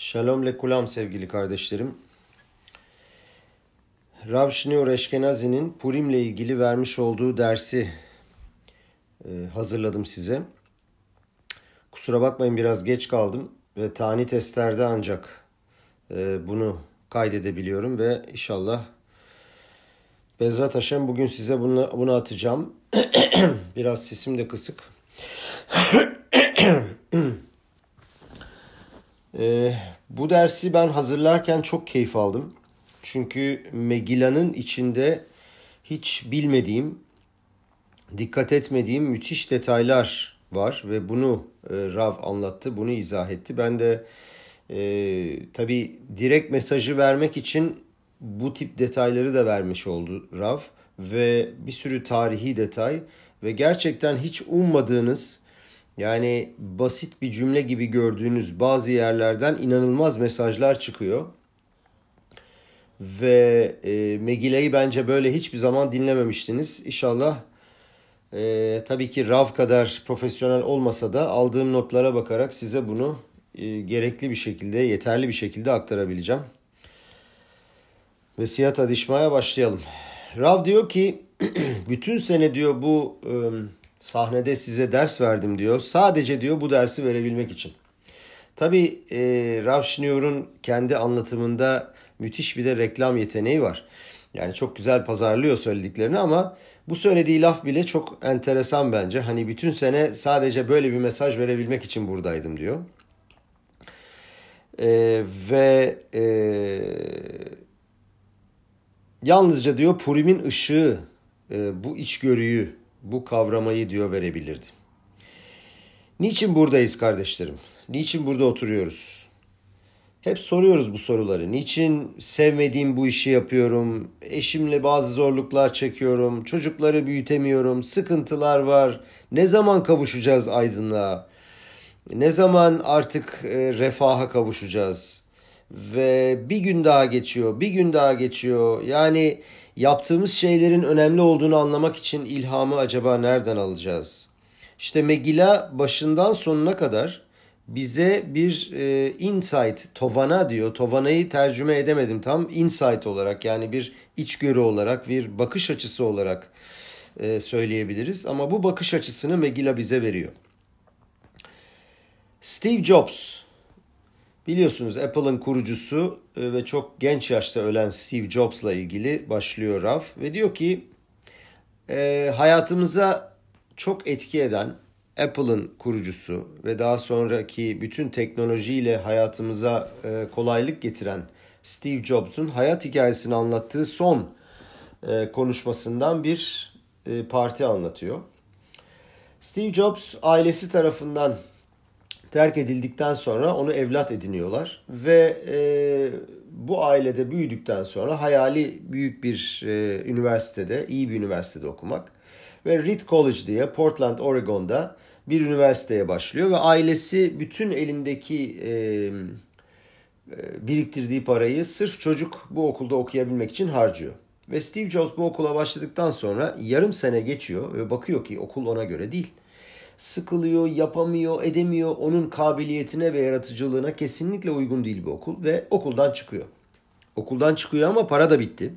Shalom lekulam sevgili kardeşlerim. Rav Shneur Eşkenazi'nin Purim'le ilgili vermiş olduğu dersi e, hazırladım size. Kusura bakmayın biraz geç kaldım ve tani testlerde ancak e, bunu kaydedebiliyorum ve inşallah Bezrat Haşem bugün size bunu, bunu atacağım. biraz sesim de kısık. Ee, bu dersi ben hazırlarken çok keyif aldım. Çünkü Megilla'nın içinde hiç bilmediğim, dikkat etmediğim müthiş detaylar var ve bunu e, Rav anlattı, bunu izah etti. Ben de e, tabii direkt mesajı vermek için bu tip detayları da vermiş oldu Rav ve bir sürü tarihi detay ve gerçekten hiç ummadığınız yani basit bir cümle gibi gördüğünüz bazı yerlerden inanılmaz mesajlar çıkıyor. Ve e, Megile'yi bence böyle hiçbir zaman dinlememiştiniz. İnşallah e, tabii ki Rav kadar profesyonel olmasa da aldığım notlara bakarak size bunu e, gerekli bir şekilde, yeterli bir şekilde aktarabileceğim. Ve Siyat Adişma'ya başlayalım. Rav diyor ki bütün sene diyor bu... E, sahnede size ders verdim diyor. Sadece diyor bu dersi verebilmek için. Tabi e, Rav Schneur'un kendi anlatımında müthiş bir de reklam yeteneği var. Yani çok güzel pazarlıyor söylediklerini ama bu söylediği laf bile çok enteresan bence. Hani bütün sene sadece böyle bir mesaj verebilmek için buradaydım diyor. E, ve e, yalnızca diyor Purim'in ışığı e, bu içgörüyü bu kavramayı diyor verebilirdi. Niçin buradayız kardeşlerim? Niçin burada oturuyoruz? Hep soruyoruz bu soruları. Niçin sevmediğim bu işi yapıyorum? Eşimle bazı zorluklar çekiyorum. Çocukları büyütemiyorum. Sıkıntılar var. Ne zaman kavuşacağız aydınlığa? Ne zaman artık e, refaha kavuşacağız? Ve bir gün daha geçiyor, bir gün daha geçiyor. Yani yaptığımız şeylerin önemli olduğunu anlamak için ilhamı acaba nereden alacağız? İşte Megila başından sonuna kadar bize bir e, insight, tovana diyor. Tovanayı tercüme edemedim tam. Insight olarak yani bir içgörü olarak, bir bakış açısı olarak e, söyleyebiliriz. Ama bu bakış açısını Megila bize veriyor. Steve Jobs Biliyorsunuz Apple'ın kurucusu ve çok genç yaşta ölen Steve Jobs'la ilgili başlıyor Raf ve diyor ki e, hayatımıza çok etki eden Apple'ın kurucusu ve daha sonraki bütün teknolojiyle hayatımıza e, kolaylık getiren Steve Jobs'un hayat hikayesini anlattığı son e, konuşmasından bir e, parti anlatıyor. Steve Jobs ailesi tarafından terk edildikten sonra onu evlat ediniyorlar ve e, bu ailede büyüdükten sonra hayali büyük bir e, üniversitede, iyi bir üniversitede okumak ve Reed College diye Portland, Oregon'da bir üniversiteye başlıyor ve ailesi bütün elindeki e, e, biriktirdiği parayı sırf çocuk bu okulda okuyabilmek için harcıyor. Ve Steve Jobs bu okula başladıktan sonra yarım sene geçiyor ve bakıyor ki okul ona göre değil sıkılıyor, yapamıyor, edemiyor. Onun kabiliyetine ve yaratıcılığına kesinlikle uygun değil bu okul ve okuldan çıkıyor. Okuldan çıkıyor ama para da bitti.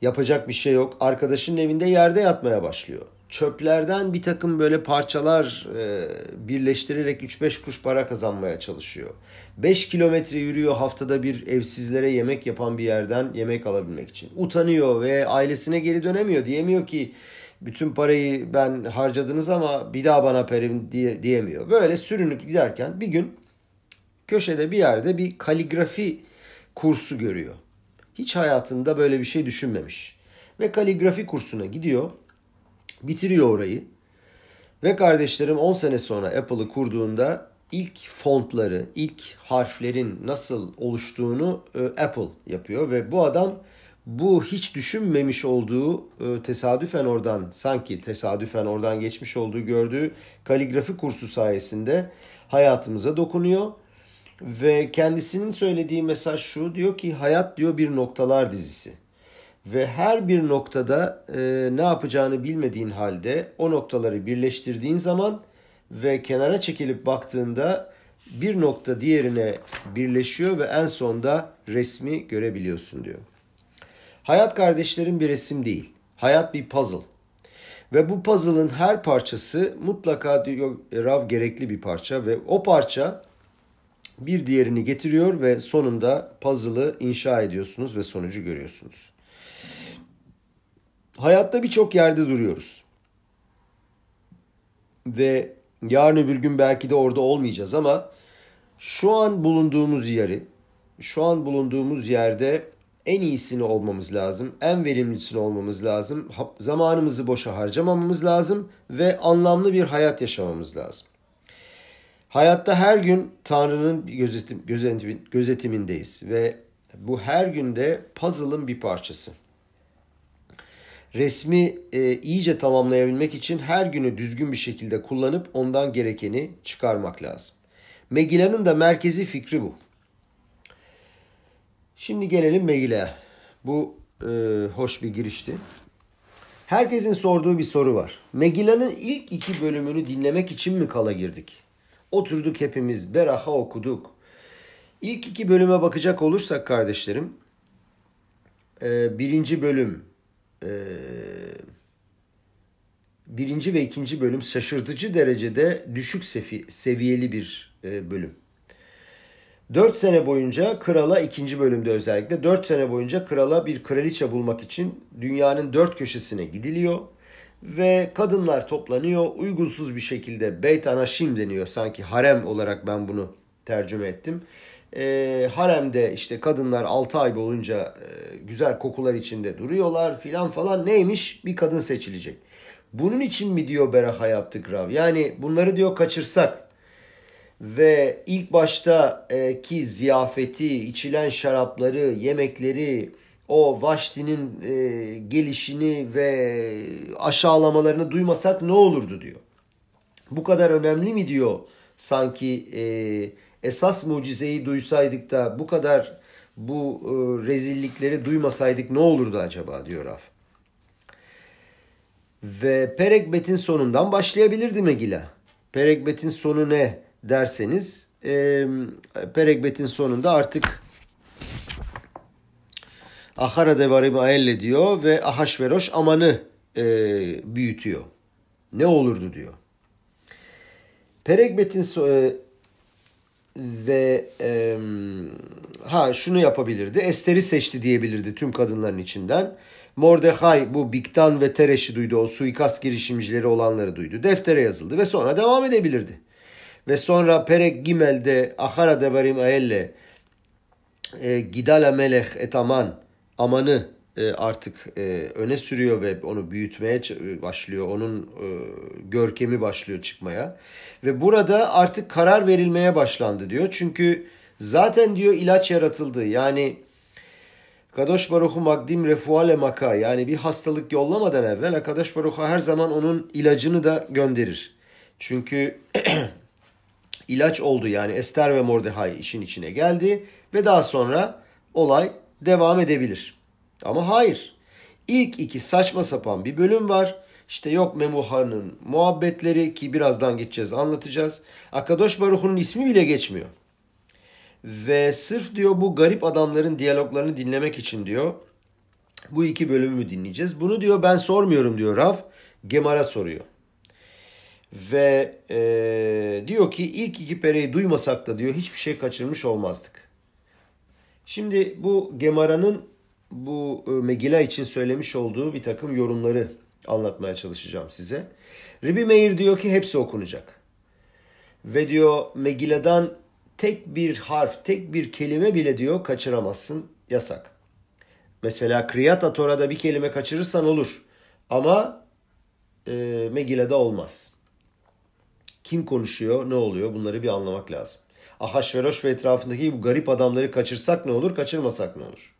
Yapacak bir şey yok. Arkadaşının evinde yerde yatmaya başlıyor. Çöplerden bir takım böyle parçalar e, birleştirerek 3-5 kuruş para kazanmaya çalışıyor. 5 kilometre yürüyor haftada bir evsizlere yemek yapan bir yerden yemek alabilmek için. Utanıyor ve ailesine geri dönemiyor. Diyemiyor ki bütün parayı ben harcadınız ama bir daha bana perim diye, diyemiyor. Böyle sürünüp giderken bir gün köşede bir yerde bir kaligrafi kursu görüyor. Hiç hayatında böyle bir şey düşünmemiş. Ve kaligrafi kursuna gidiyor. Bitiriyor orayı. Ve kardeşlerim 10 sene sonra Apple'ı kurduğunda ilk fontları, ilk harflerin nasıl oluştuğunu e, Apple yapıyor ve bu adam bu hiç düşünmemiş olduğu e, tesadüfen oradan sanki tesadüfen oradan geçmiş olduğu gördüğü kaligrafi kursu sayesinde hayatımıza dokunuyor. Ve kendisinin söylediği mesaj şu diyor ki hayat diyor bir noktalar dizisi. Ve her bir noktada e, ne yapacağını bilmediğin halde o noktaları birleştirdiğin zaman ve kenara çekilip baktığında bir nokta diğerine birleşiyor ve en sonda resmi görebiliyorsun diyor. Hayat kardeşlerin bir resim değil. Hayat bir puzzle. Ve bu puzzle'ın her parçası mutlaka diyor Rav gerekli bir parça ve o parça bir diğerini getiriyor ve sonunda puzzle'ı inşa ediyorsunuz ve sonucu görüyorsunuz. Hayatta birçok yerde duruyoruz. Ve yarın öbür gün belki de orada olmayacağız ama şu an bulunduğumuz yeri, şu an bulunduğumuz yerde en iyisini olmamız lazım, en verimlisini olmamız lazım, zamanımızı boşa harcamamamız lazım ve anlamlı bir hayat yaşamamız lazım. Hayatta her gün Tanrı'nın gözetim, gözetim, gözetimindeyiz ve bu her günde puzzle'ın bir parçası. Resmi e, iyice tamamlayabilmek için her günü düzgün bir şekilde kullanıp ondan gerekeni çıkarmak lazım. Megilla'nın da merkezi fikri bu. Şimdi gelelim Megilla'ya. Bu e, hoş bir girişti. Herkesin sorduğu bir soru var. Megilla'nın ilk iki bölümünü dinlemek için mi kala girdik? Oturduk hepimiz, beraha okuduk. İlk iki bölüme bakacak olursak kardeşlerim, e, birinci bölüm, e, birinci ve ikinci bölüm şaşırtıcı derecede düşük seviyeli bir e, bölüm. 4 sene boyunca krala ikinci bölümde özellikle 4 sene boyunca krala bir kraliçe bulmak için dünyanın dört köşesine gidiliyor. Ve kadınlar toplanıyor uygunsuz bir şekilde Beyt Anaşim deniyor sanki harem olarak ben bunu tercüme ettim. E, haremde işte kadınlar 6 ay boyunca e, güzel kokular içinde duruyorlar filan falan neymiş bir kadın seçilecek. Bunun için mi diyor Beraha yaptık Rav? Yani bunları diyor kaçırsak ve ilk başta e, ziyafeti, içilen şarapları, yemekleri, o Vaşti'nin e, gelişini ve aşağılamalarını duymasak ne olurdu diyor. Bu kadar önemli mi diyor sanki e, esas mucizeyi duysaydık da bu kadar bu e, rezillikleri duymasaydık ne olurdu acaba diyor Raf. Ve Perekbet'in sonundan başlayabilirdi Megila. Perekbet'in sonu ne? Derseniz e, Perekbet'in sonunda artık Ahara devarim aelle diyor ve Ahasveroş amanı e, büyütüyor. Ne olurdu diyor. Perekbet'in e, ve e, ha şunu yapabilirdi. Ester'i seçti diyebilirdi tüm kadınların içinden. Mordecai bu Biktan ve Tereş'i duydu. O suikast girişimcileri olanları duydu. Deftere yazıldı ve sonra devam edebilirdi ve sonra Perek Gimel'de Ahara Devarim Aelle e, Gidala Melech Etaman Aman'ı e, artık e, öne sürüyor ve onu büyütmeye başlıyor. Onun e, görkemi başlıyor çıkmaya. Ve burada artık karar verilmeye başlandı diyor. Çünkü zaten diyor ilaç yaratıldı. Yani Kadosh Baruchu Magdim Refuale Maka yani bir hastalık yollamadan evvel Kadosh Baruchu her zaman onun ilacını da gönderir. Çünkü ilaç oldu yani Ester ve Mordecai işin içine geldi ve daha sonra olay devam edebilir. Ama hayır. İlk iki saçma sapan bir bölüm var. İşte yok Memuha'nın muhabbetleri ki birazdan geçeceğiz anlatacağız. Akadosh Baruch'un ismi bile geçmiyor. Ve sırf diyor bu garip adamların diyaloglarını dinlemek için diyor bu iki bölümü dinleyeceğiz. Bunu diyor ben sormuyorum diyor Rav. Gemara soruyor. Ve e, diyor ki ilk iki pereyi duymasak da diyor hiçbir şey kaçırmış olmazdık. Şimdi bu Gemara'nın bu e, Megila için söylemiş olduğu bir takım yorumları anlatmaya çalışacağım size. Ribi Meir diyor ki hepsi okunacak. Ve diyor Megila'dan tek bir harf, tek bir kelime bile diyor kaçıramazsın yasak. Mesela Kriyat Tora'da bir kelime kaçırırsan olur. Ama e, Megila'da olmaz. Kim konuşuyor, ne oluyor bunları bir anlamak lazım. Ahasveroş ve etrafındaki bu garip adamları kaçırsak ne olur, kaçırmasak ne olur?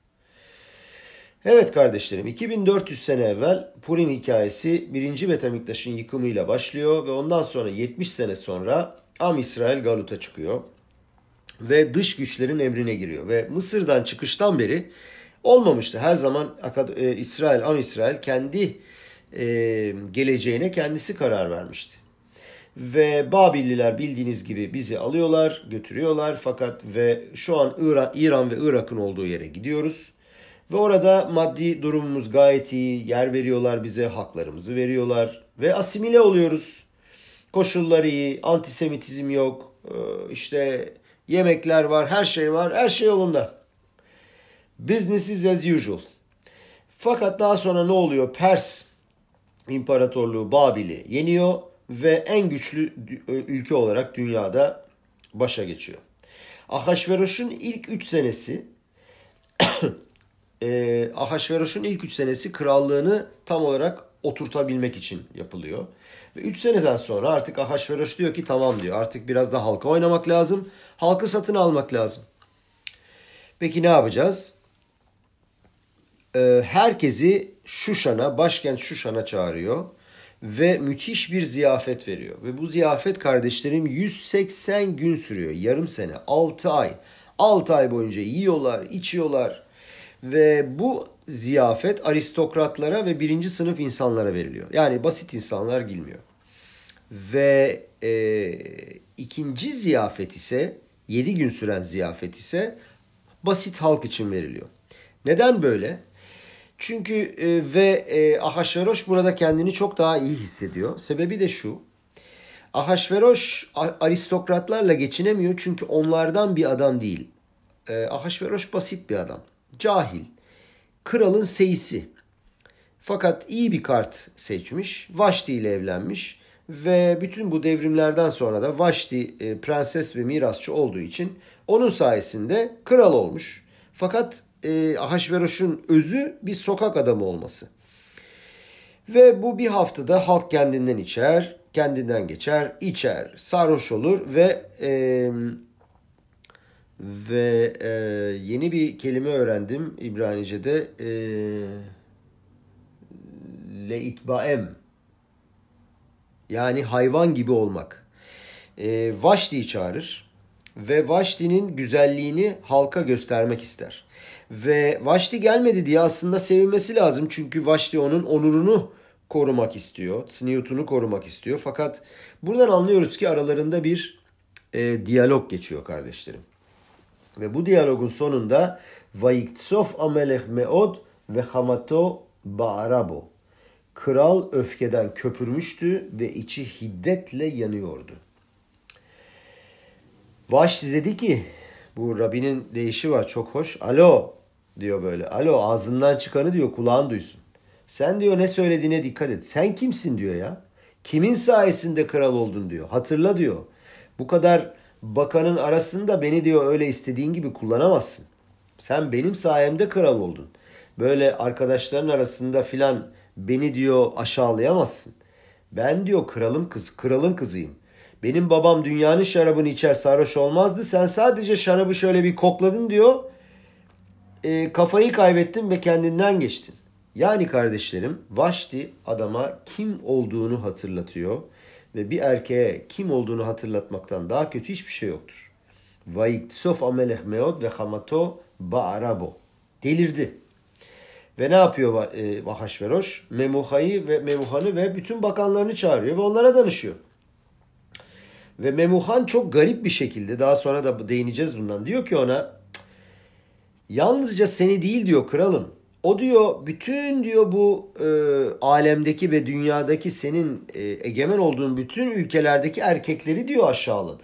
Evet kardeşlerim 2400 sene evvel Purim hikayesi 1. Betamiktaş'ın yıkımıyla başlıyor ve ondan sonra 70 sene sonra Am İsrail Galut'a çıkıyor ve dış güçlerin emrine giriyor ve Mısır'dan çıkıştan beri olmamıştı. Her zaman e, İsrail, Am İsrail kendi e, geleceğine kendisi karar vermişti. Ve Babilliler bildiğiniz gibi bizi alıyorlar, götürüyorlar fakat ve şu an İran, İran ve Irak'ın olduğu yere gidiyoruz. Ve orada maddi durumumuz gayet iyi, yer veriyorlar bize, haklarımızı veriyorlar ve asimile oluyoruz. Koşullar iyi, antisemitizm yok, e, işte yemekler var, her şey var, her şey yolunda. Business is as usual. Fakat daha sonra ne oluyor? Pers İmparatorluğu Babil'i yeniyor ve en güçlü ülke olarak dünyada başa geçiyor. Ahasveroş'un ilk 3 senesi e, Ahasveroş'un ilk 3 senesi krallığını tam olarak oturtabilmek için yapılıyor. Ve 3 seneden sonra artık Ahasveroş diyor ki tamam diyor artık biraz da halka oynamak lazım. Halkı satın almak lazım. Peki ne yapacağız? Ee, herkesi Şuşan'a, başkent Şuşan'a çağırıyor ve müthiş bir ziyafet veriyor. Ve bu ziyafet kardeşlerim 180 gün sürüyor. Yarım sene, 6 ay. 6 ay boyunca yiyorlar, içiyorlar. Ve bu ziyafet aristokratlara ve birinci sınıf insanlara veriliyor. Yani basit insanlar girmiyor. Ve e, ikinci ziyafet ise 7 gün süren ziyafet ise basit halk için veriliyor. Neden böyle? Çünkü e, ve e, Ahasveroş burada kendini çok daha iyi hissediyor. Sebebi de şu. Ahasveroş aristokratlarla geçinemiyor çünkü onlardan bir adam değil. E, Ahasveroş basit bir adam. Cahil. Kralın seyisi. Fakat iyi bir kart seçmiş. Vaşti ile evlenmiş. Ve bütün bu devrimlerden sonra da Vaşti e, prenses ve mirasçı olduğu için onun sayesinde kral olmuş. Fakat e, Ahasveroş'un özü bir sokak adamı olması. Ve bu bir haftada halk kendinden içer, kendinden geçer, içer, sarhoş olur ve e, ve e, yeni bir kelime öğrendim İbranice'de e, leitbaem yani hayvan gibi olmak. E, Vaşti'yi çağırır ve Vaşti'nin güzelliğini halka göstermek ister. Ve Vaşti gelmedi diye aslında sevinmesi lazım. Çünkü Vaşti onun onurunu korumak istiyor. Sniyutunu korumak istiyor. Fakat buradan anlıyoruz ki aralarında bir e, diyalog geçiyor kardeşlerim. Ve bu diyalogun sonunda Vayiksof amelech meod ve hamato ba'arabo. Kral öfkeden köpürmüştü ve içi hiddetle yanıyordu. Vaşti dedi ki bu Rabbinin deyişi var çok hoş. Alo diyor böyle. Alo ağzından çıkanı diyor kulağın duysun. Sen diyor ne söylediğine dikkat et. Sen kimsin diyor ya. Kimin sayesinde kral oldun diyor. Hatırla diyor. Bu kadar bakanın arasında beni diyor öyle istediğin gibi kullanamazsın. Sen benim sayemde kral oldun. Böyle arkadaşların arasında filan beni diyor aşağılayamazsın. Ben diyor kralım kız, kralın kızıyım. Benim babam dünyanın şarabını içer sarhoş olmazdı. Sen sadece şarabı şöyle bir kokladın diyor e, kafayı kaybettin ve kendinden geçtin. Yani kardeşlerim Vaşti adama kim olduğunu hatırlatıyor ve bir erkeğe kim olduğunu hatırlatmaktan daha kötü hiçbir şey yoktur. Vayiktisof ameleh meod ve hamato ba'arabo. Delirdi. Ve ne yapıyor e, Vahaşveroş? Memuha'yı ve Memuhan'ı ve bütün bakanlarını çağırıyor ve onlara danışıyor. Ve Memuhan çok garip bir şekilde daha sonra da değineceğiz bundan. Diyor ki ona Yalnızca seni değil diyor kralım. O diyor bütün diyor bu e, alemdeki ve dünyadaki senin e, egemen olduğun bütün ülkelerdeki erkekleri diyor aşağıladı.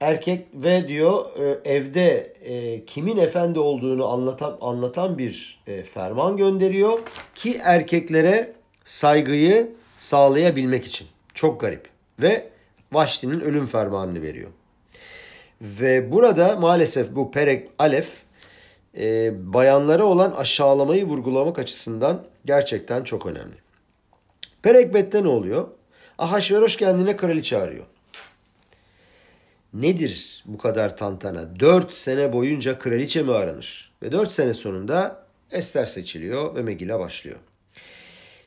Erkek ve diyor e, evde e, kimin efendi olduğunu anlatan anlatan bir e, ferman gönderiyor ki erkeklere saygıyı sağlayabilmek için. Çok garip. Ve Vaşti'nin ölüm fermanını veriyor. Ve burada maalesef bu Perek Alef e, bayanlara olan aşağılamayı vurgulamak açısından gerçekten çok önemli. Perekbet'te ne oluyor? Ahasveroş kendine kraliçe arıyor. Nedir bu kadar tantana? Dört sene boyunca kraliçe mi aranır? Ve dört sene sonunda Ester seçiliyor ve Megil'e başlıyor.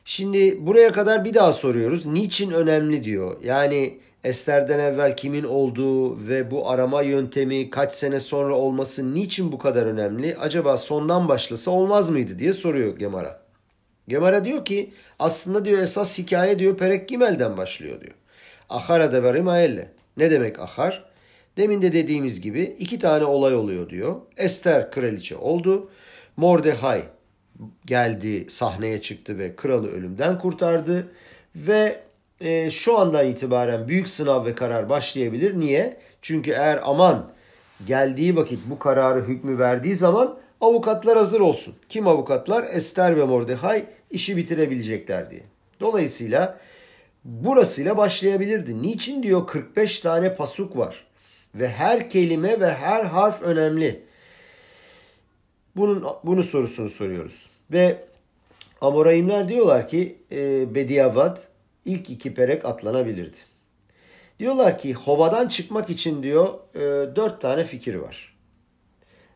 Şimdi buraya kadar bir daha soruyoruz. Niçin önemli diyor. Yani Ester'den evvel kimin olduğu ve bu arama yöntemi kaç sene sonra olması niçin bu kadar önemli? Acaba sondan başlasa olmaz mıydı diye soruyor Gemara. Gemara diyor ki aslında diyor esas hikaye diyor Perek Gimel'den başlıyor diyor. Ahara devarim aelle. Ne demek ahar? Demin de dediğimiz gibi iki tane olay oluyor diyor. Ester kraliçe oldu. Mordecai geldi sahneye çıktı ve kralı ölümden kurtardı. Ve e, şu andan itibaren büyük sınav ve karar başlayabilir. Niye? Çünkü eğer aman geldiği vakit bu kararı hükmü verdiği zaman avukatlar hazır olsun. Kim avukatlar? Ester ve Mordecai işi bitirebilecekler diye. Dolayısıyla burasıyla başlayabilirdi. Niçin diyor 45 tane pasuk var ve her kelime ve her harf önemli. Bunun bunu sorusunu soruyoruz. Ve Amoraimler diyorlar ki e, Bediavad ilk iki perek atlanabilirdi. Diyorlar ki Hova'dan çıkmak için diyor e, dört tane fikir var.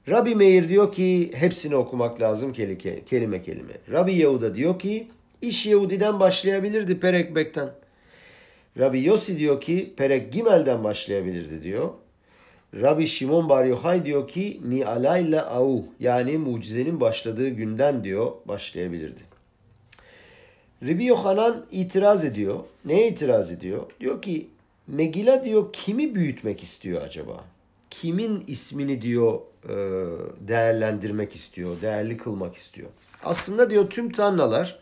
Rabbi Meir diyor ki hepsini okumak lazım kelime kelime. Rabbi Yehuda diyor ki iş Yehudi'den başlayabilirdi Perek Bek'ten. Rabbi Yossi diyor ki Perek Gimel'den başlayabilirdi diyor. Rabbi Şimon Bar Yochai diyor ki mi alayla au yani mucizenin başladığı günden diyor başlayabilirdi. Rabbi Yohanan itiraz ediyor. Neye itiraz ediyor? Diyor ki Megila diyor kimi büyütmek istiyor acaba? Kimin ismini diyor e, değerlendirmek istiyor, değerli kılmak istiyor. Aslında diyor tüm tanrılar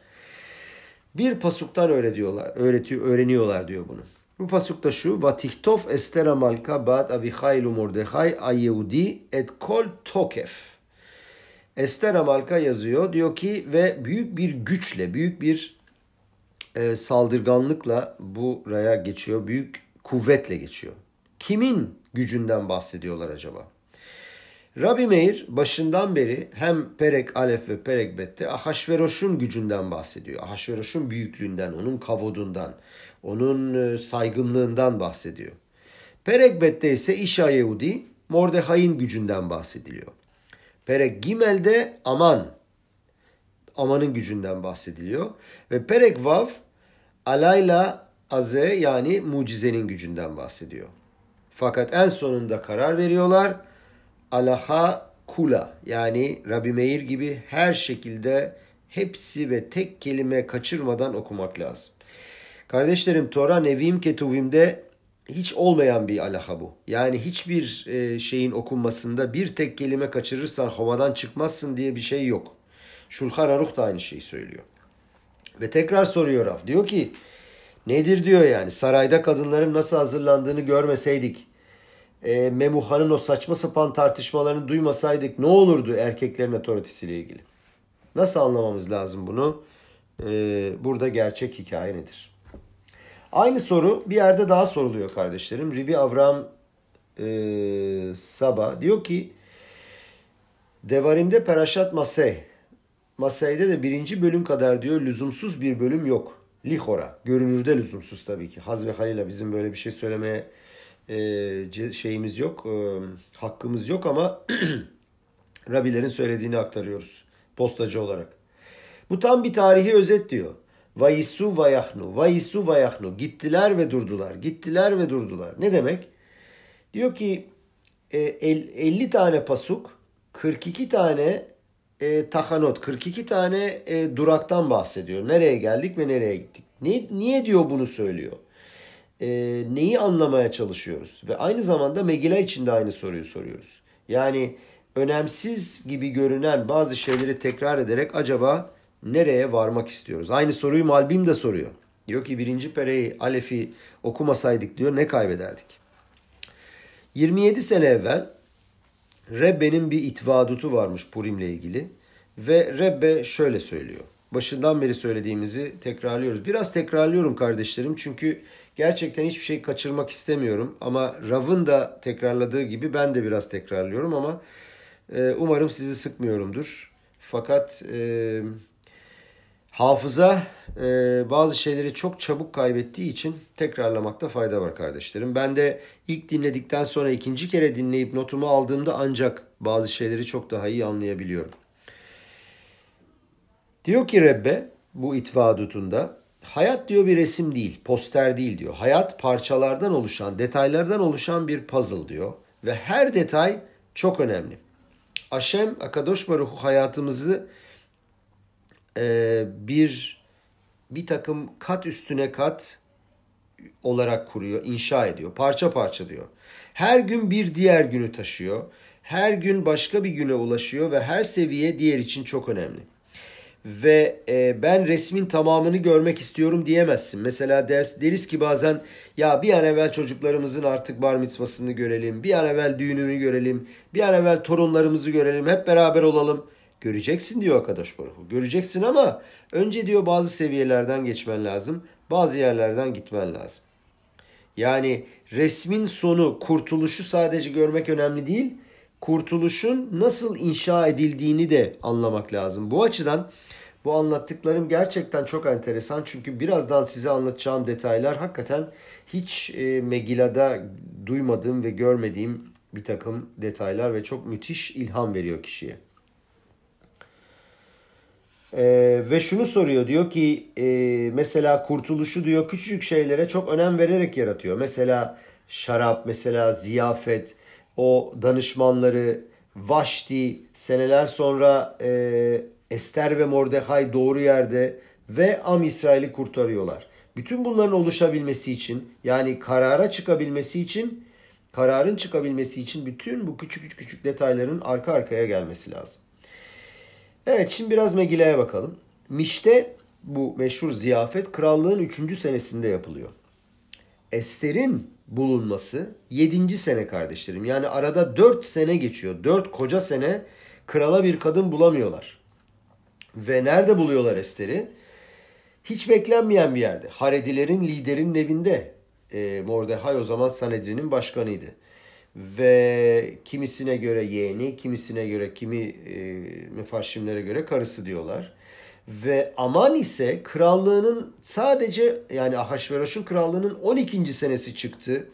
bir pasuktan öğretiyorlar, öğretiyor, öğreniyorlar diyor bunu. Bu pasukta şu. Vatihtof Estera Malka Bat Avichai Mordechai Ayehudi et kol tokef. Estera Malka yazıyor. Diyor ki ve büyük bir güçle, büyük bir e, saldırganlıkla buraya geçiyor. Büyük kuvvetle geçiyor. Kimin gücünden bahsediyorlar acaba? Rabbi Meir başından beri hem Perek Alef ve Perek Bet'te Ahasveroş'un gücünden bahsediyor. Ahasveroş'un büyüklüğünden, onun kavodundan, onun e, saygınlığından bahsediyor. Perek Bet'te ise İşa Yehudi, Mordechai'nin gücünden bahsediliyor. Perek Gimel'de Aman, Aman'ın gücünden bahsediliyor. Ve Perek Vav, Alayla Aze yani mucizenin gücünden bahsediyor. Fakat en sonunda karar veriyorlar alaha kula yani Rabbi Meir gibi her şekilde hepsi ve tek kelime kaçırmadan okumak lazım. Kardeşlerim Tora Nevim Ketuvim'de hiç olmayan bir alaha bu. Yani hiçbir e, şeyin okunmasında bir tek kelime kaçırırsan havadan çıkmazsın diye bir şey yok. Şulhan Aruh da aynı şeyi söylüyor. Ve tekrar soruyor Raf. Diyor ki nedir diyor yani sarayda kadınların nasıl hazırlandığını görmeseydik e, Memuha'nın o saçma sapan tartışmalarını duymasaydık ne olurdu erkeklerin otoritesiyle ilgili? Nasıl anlamamız lazım bunu? E, burada gerçek hikaye nedir? Aynı soru bir yerde daha soruluyor kardeşlerim. Ribi Avram e, Saba diyor ki Devarim'de Peraşat Masey. Masey'de de birinci bölüm kadar diyor lüzumsuz bir bölüm yok. Lihora. Görünürde lüzumsuz tabii ki. Haz ve Halil'e bizim böyle bir şey söylemeye e, şeyimiz yok, e, hakkımız yok ama Rabilerin söylediğini aktarıyoruz postacı olarak. Bu tam bir tarihi özet diyor. Vayisu vayahnu, vayisu vayahnu. Gittiler ve durdular, gittiler ve durdular. Ne demek? Diyor ki 50 e, tane pasuk, 42 tane e, tahanot, 42 tane e, duraktan bahsediyor. Nereye geldik ve nereye gittik? Ne, niye diyor bunu söylüyor? e, neyi anlamaya çalışıyoruz? Ve aynı zamanda Megila için de aynı soruyu soruyoruz. Yani önemsiz gibi görünen bazı şeyleri tekrar ederek acaba nereye varmak istiyoruz? Aynı soruyu Malbim de soruyor. Diyor ki birinci pereyi Alef'i okumasaydık diyor ne kaybederdik? 27 sene evvel Rebbe'nin bir itvadutu varmış Purim'le ilgili. Ve Rebbe şöyle söylüyor. Başından beri söylediğimizi tekrarlıyoruz. Biraz tekrarlıyorum kardeşlerim çünkü Gerçekten hiçbir şey kaçırmak istemiyorum ama Rav'ın da tekrarladığı gibi ben de biraz tekrarlıyorum ama e, umarım sizi sıkmıyorumdur. Fakat e, hafıza e, bazı şeyleri çok çabuk kaybettiği için tekrarlamakta fayda var kardeşlerim. Ben de ilk dinledikten sonra ikinci kere dinleyip notumu aldığımda ancak bazı şeyleri çok daha iyi anlayabiliyorum. Diyor ki Rebbe bu itvadutunda hayat diyor bir resim değil, poster değil diyor. Hayat parçalardan oluşan, detaylardan oluşan bir puzzle diyor. Ve her detay çok önemli. Aşem Akadosh Baruhu hayatımızı e, bir bir takım kat üstüne kat olarak kuruyor, inşa ediyor. Parça parça diyor. Her gün bir diğer günü taşıyor. Her gün başka bir güne ulaşıyor ve her seviye diğer için çok önemli. Ve e, ben resmin tamamını görmek istiyorum diyemezsin. Mesela ders deriz ki bazen ya bir an evvel çocuklarımızın artık bar mitzvasını görelim, bir an evvel düğününü görelim, bir an evvel torunlarımızı görelim, hep beraber olalım. Göreceksin diyor arkadaş Baruhu. Göreceksin ama önce diyor bazı seviyelerden geçmen lazım. Bazı yerlerden gitmen lazım. Yani resmin sonu, kurtuluşu sadece görmek önemli değil. Kurtuluşun nasıl inşa edildiğini de anlamak lazım. Bu açıdan bu anlattıklarım gerçekten çok enteresan. Çünkü birazdan size anlatacağım detaylar hakikaten hiç e, Megilla'da duymadığım ve görmediğim bir takım detaylar ve çok müthiş ilham veriyor kişiye. Ee, ve şunu soruyor diyor ki e, mesela kurtuluşu diyor küçücük şeylere çok önem vererek yaratıyor. Mesela şarap, mesela ziyafet, o danışmanları, Vaşti seneler sonra e, Ester ve Mordecai doğru yerde ve Am İsrail'i kurtarıyorlar. Bütün bunların oluşabilmesi için yani karara çıkabilmesi için kararın çıkabilmesi için bütün bu küçük küçük küçük detayların arka arkaya gelmesi lazım. Evet şimdi biraz Megile'ye bakalım. Miş'te bu meşhur ziyafet krallığın 3. senesinde yapılıyor. Ester'in bulunması 7. sene kardeşlerim. Yani arada 4 sene geçiyor. 4 koca sene krala bir kadın bulamıyorlar. Ve nerede buluyorlar Ester'i? Hiç beklenmeyen bir yerde. Haredilerin liderinin evinde. E, Mordecai o zaman Sanedrin'in başkanıydı ve kimisine göre yeğeni, kimisine göre kimi e, müfaşimlere göre karısı diyorlar. Ve Aman ise krallığının sadece yani Ahasveroş'un krallığının 12. senesi çıktı.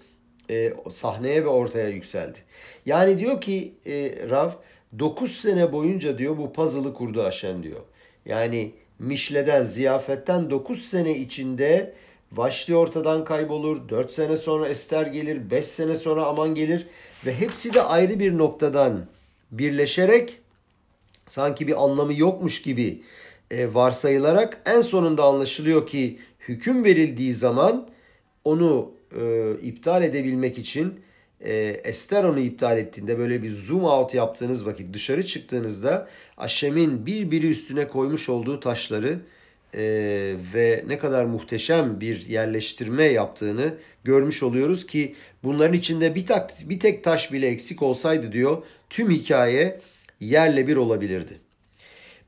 E, sahneye ve ortaya yükseldi. Yani diyor ki e, Rav 9 sene boyunca diyor bu puzzle'ı kurdu Haşem diyor. Yani Mişle'den, ziyafetten 9 sene içinde Vaşti ortadan kaybolur. 4 sene sonra Ester gelir. 5 sene sonra Aman gelir. Ve hepsi de ayrı bir noktadan birleşerek sanki bir anlamı yokmuş gibi e, varsayılarak en sonunda anlaşılıyor ki hüküm verildiği zaman onu e, iptal edebilmek için e, Ester onu iptal ettiğinde böyle bir zoom out yaptığınız vakit dışarı çıktığınızda Aşem'in birbiri üstüne koymuş olduğu taşları e, ve ne kadar muhteşem bir yerleştirme yaptığını görmüş oluyoruz ki bunların içinde bir, tak, bir tek taş bile eksik olsaydı diyor tüm hikaye yerle bir olabilirdi.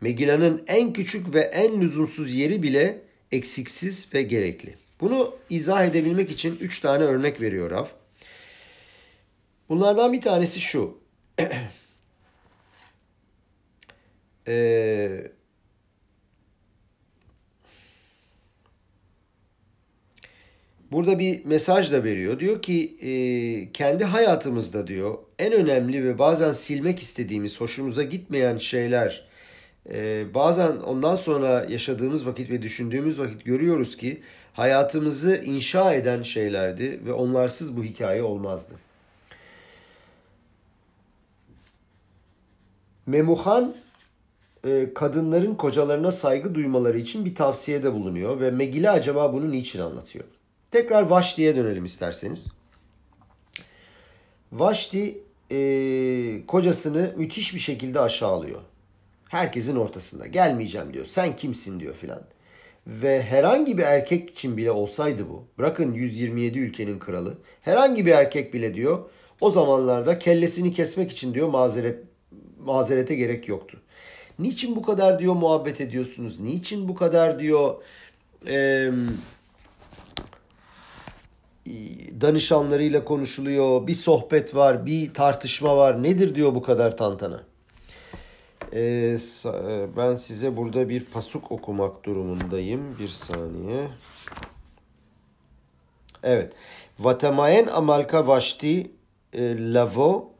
Megilla'nın en küçük ve en lüzumsuz yeri bile eksiksiz ve gerekli. Bunu izah edebilmek için üç tane örnek veriyor Rav. Bunlardan bir tanesi şu. ee, burada bir mesaj da veriyor. Diyor ki e, kendi hayatımızda diyor en önemli ve bazen silmek istediğimiz, hoşumuza gitmeyen şeyler e, bazen ondan sonra yaşadığımız vakit ve düşündüğümüz vakit görüyoruz ki hayatımızı inşa eden şeylerdi ve onlarsız bu hikaye olmazdı. Memuhan e, kadınların kocalarına saygı duymaları için bir tavsiyede bulunuyor ve Megile acaba bunu niçin anlatıyor? Tekrar Vaşti'ye dönelim isterseniz. Vaşti e, kocasını müthiş bir şekilde aşağılıyor. Herkesin ortasında. Gelmeyeceğim diyor. Sen kimsin diyor filan. Ve herhangi bir erkek için bile olsaydı bu. Bırakın 127 ülkenin kralı. Herhangi bir erkek bile diyor. O zamanlarda kellesini kesmek için diyor mazeret mazerete gerek yoktu. Niçin bu kadar diyor muhabbet ediyorsunuz? Niçin bu kadar diyor eee danışanlarıyla konuşuluyor. Bir sohbet var, bir tartışma var. Nedir diyor bu kadar tantana? Ee, ben size burada bir pasuk okumak durumundayım. Bir saniye. Evet. Vatemayen amalka vaşti e, lavo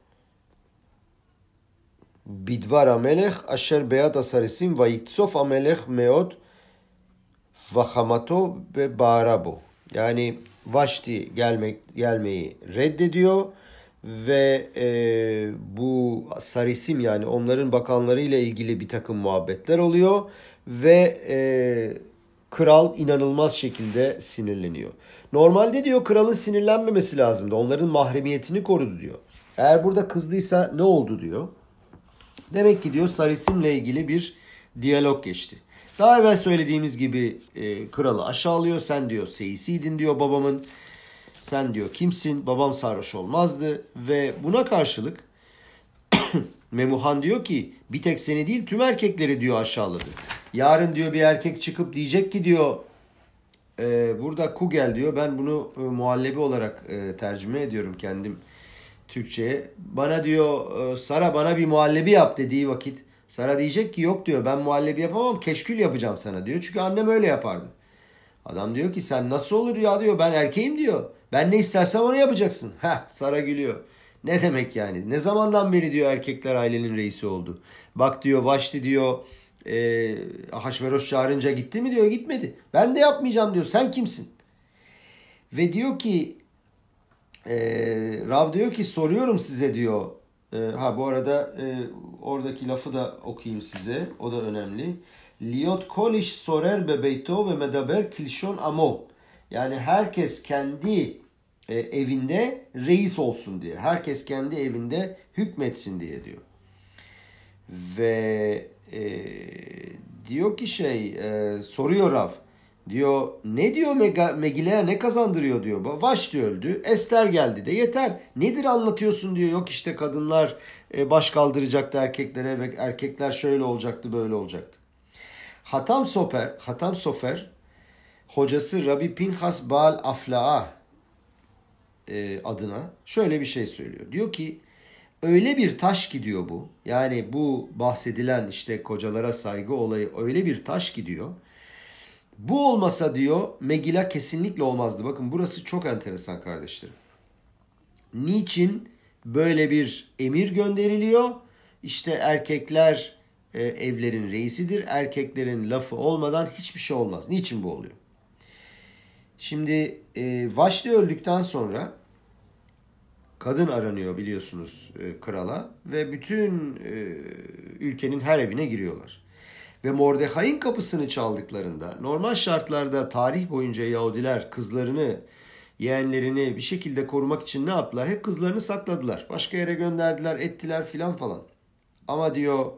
bidvar amelech asher beyat asarisim vayitsof amelech meot vahamato ve barabo. Yani Vaşti gelmek gelmeyi reddediyor ve e, bu Sarisim yani onların bakanlarıyla ilgili bir takım muhabbetler oluyor ve e, Kral inanılmaz şekilde sinirleniyor. Normalde diyor kralın sinirlenmemesi lazımdı. Onların mahremiyetini korudu diyor. Eğer burada kızdıysa ne oldu diyor. Demek ki diyor Sarisim'le ilgili bir diyalog geçti. Daha evvel söylediğimiz gibi e, kralı aşağılıyor. Sen diyor seyisiydin diyor babamın. Sen diyor kimsin? Babam sarhoş olmazdı. Ve buna karşılık Memuhan diyor ki bir tek seni değil tüm erkekleri diyor aşağıladı. Yarın diyor bir erkek çıkıp diyecek ki diyor e, burada kugel diyor. Ben bunu e, muhallebi olarak e, tercüme ediyorum kendim Türkçe'ye. Bana diyor e, Sara bana bir muhallebi yap dediği vakit Sara diyecek ki yok diyor ben muhallebi yapamam keşkül yapacağım sana diyor. Çünkü annem öyle yapardı. Adam diyor ki sen nasıl olur ya diyor ben erkeğim diyor. Ben ne istersem onu yapacaksın. Heh Sara gülüyor. Ne demek yani? Ne zamandan beri diyor erkekler ailenin reisi oldu. Bak diyor Vaşti diyor e, Haşveroş çağırınca gitti mi diyor gitmedi. Ben de yapmayacağım diyor. Sen kimsin? Ve diyor ki e, Rav diyor ki soruyorum size diyor. E, ha bu arada e, oradaki lafı da okuyayım size. O da önemli. Liot kolish sorer bebeyto ve medaber kilşon amo. Yani herkes kendi e, evinde reis olsun diye. Herkes kendi evinde hükmetsin diye diyor. Ve e, diyor ki şey e, soruyor Rav. Diyor ne diyor Megile'ye ne kazandırıyor diyor. Vaşti öldü. Ester geldi de yeter. Nedir anlatıyorsun diyor. Yok işte kadınlar e, baş kaldıracaktı erkeklere ve erkekler şöyle olacaktı böyle olacaktı. Hatam Sofer, Hatam Sofer hocası Rabbi Pinhas Baal Afla'a e, adına şöyle bir şey söylüyor. Diyor ki öyle bir taş gidiyor bu. Yani bu bahsedilen işte kocalara saygı olayı öyle bir taş gidiyor. Bu olmasa diyor Megila kesinlikle olmazdı. Bakın burası çok enteresan kardeşlerim. Niçin böyle bir emir gönderiliyor? İşte erkekler e, evlerin reisidir. Erkeklerin lafı olmadan hiçbir şey olmaz. Niçin bu oluyor? Şimdi e, Vaşti öldükten sonra kadın aranıyor biliyorsunuz e, krala ve bütün e, ülkenin her evine giriyorlar. Ve Mordechai'nin kapısını çaldıklarında normal şartlarda tarih boyunca Yahudiler kızlarını, yeğenlerini bir şekilde korumak için ne yaptılar? Hep kızlarını sakladılar. Başka yere gönderdiler, ettiler filan falan. Ama diyor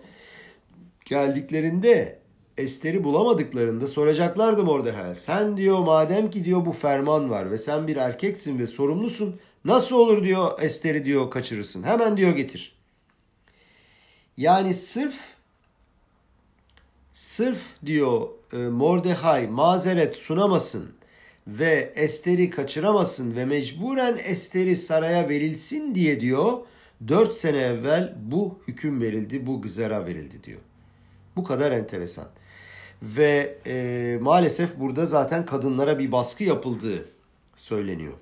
geldiklerinde Ester'i bulamadıklarında soracaklardı Mordechai'ye. Sen diyor madem ki diyor bu ferman var ve sen bir erkeksin ve sorumlusun Nasıl olur diyor Ester'i diyor kaçırırsın. Hemen diyor getir. Yani sırf sırf diyor e, Mordecai mazeret sunamasın ve Ester'i kaçıramasın ve mecburen Ester'i saraya verilsin diye diyor 4 sene evvel bu hüküm verildi, bu gızara verildi diyor. Bu kadar enteresan. Ve e, maalesef burada zaten kadınlara bir baskı yapıldığı söyleniyor.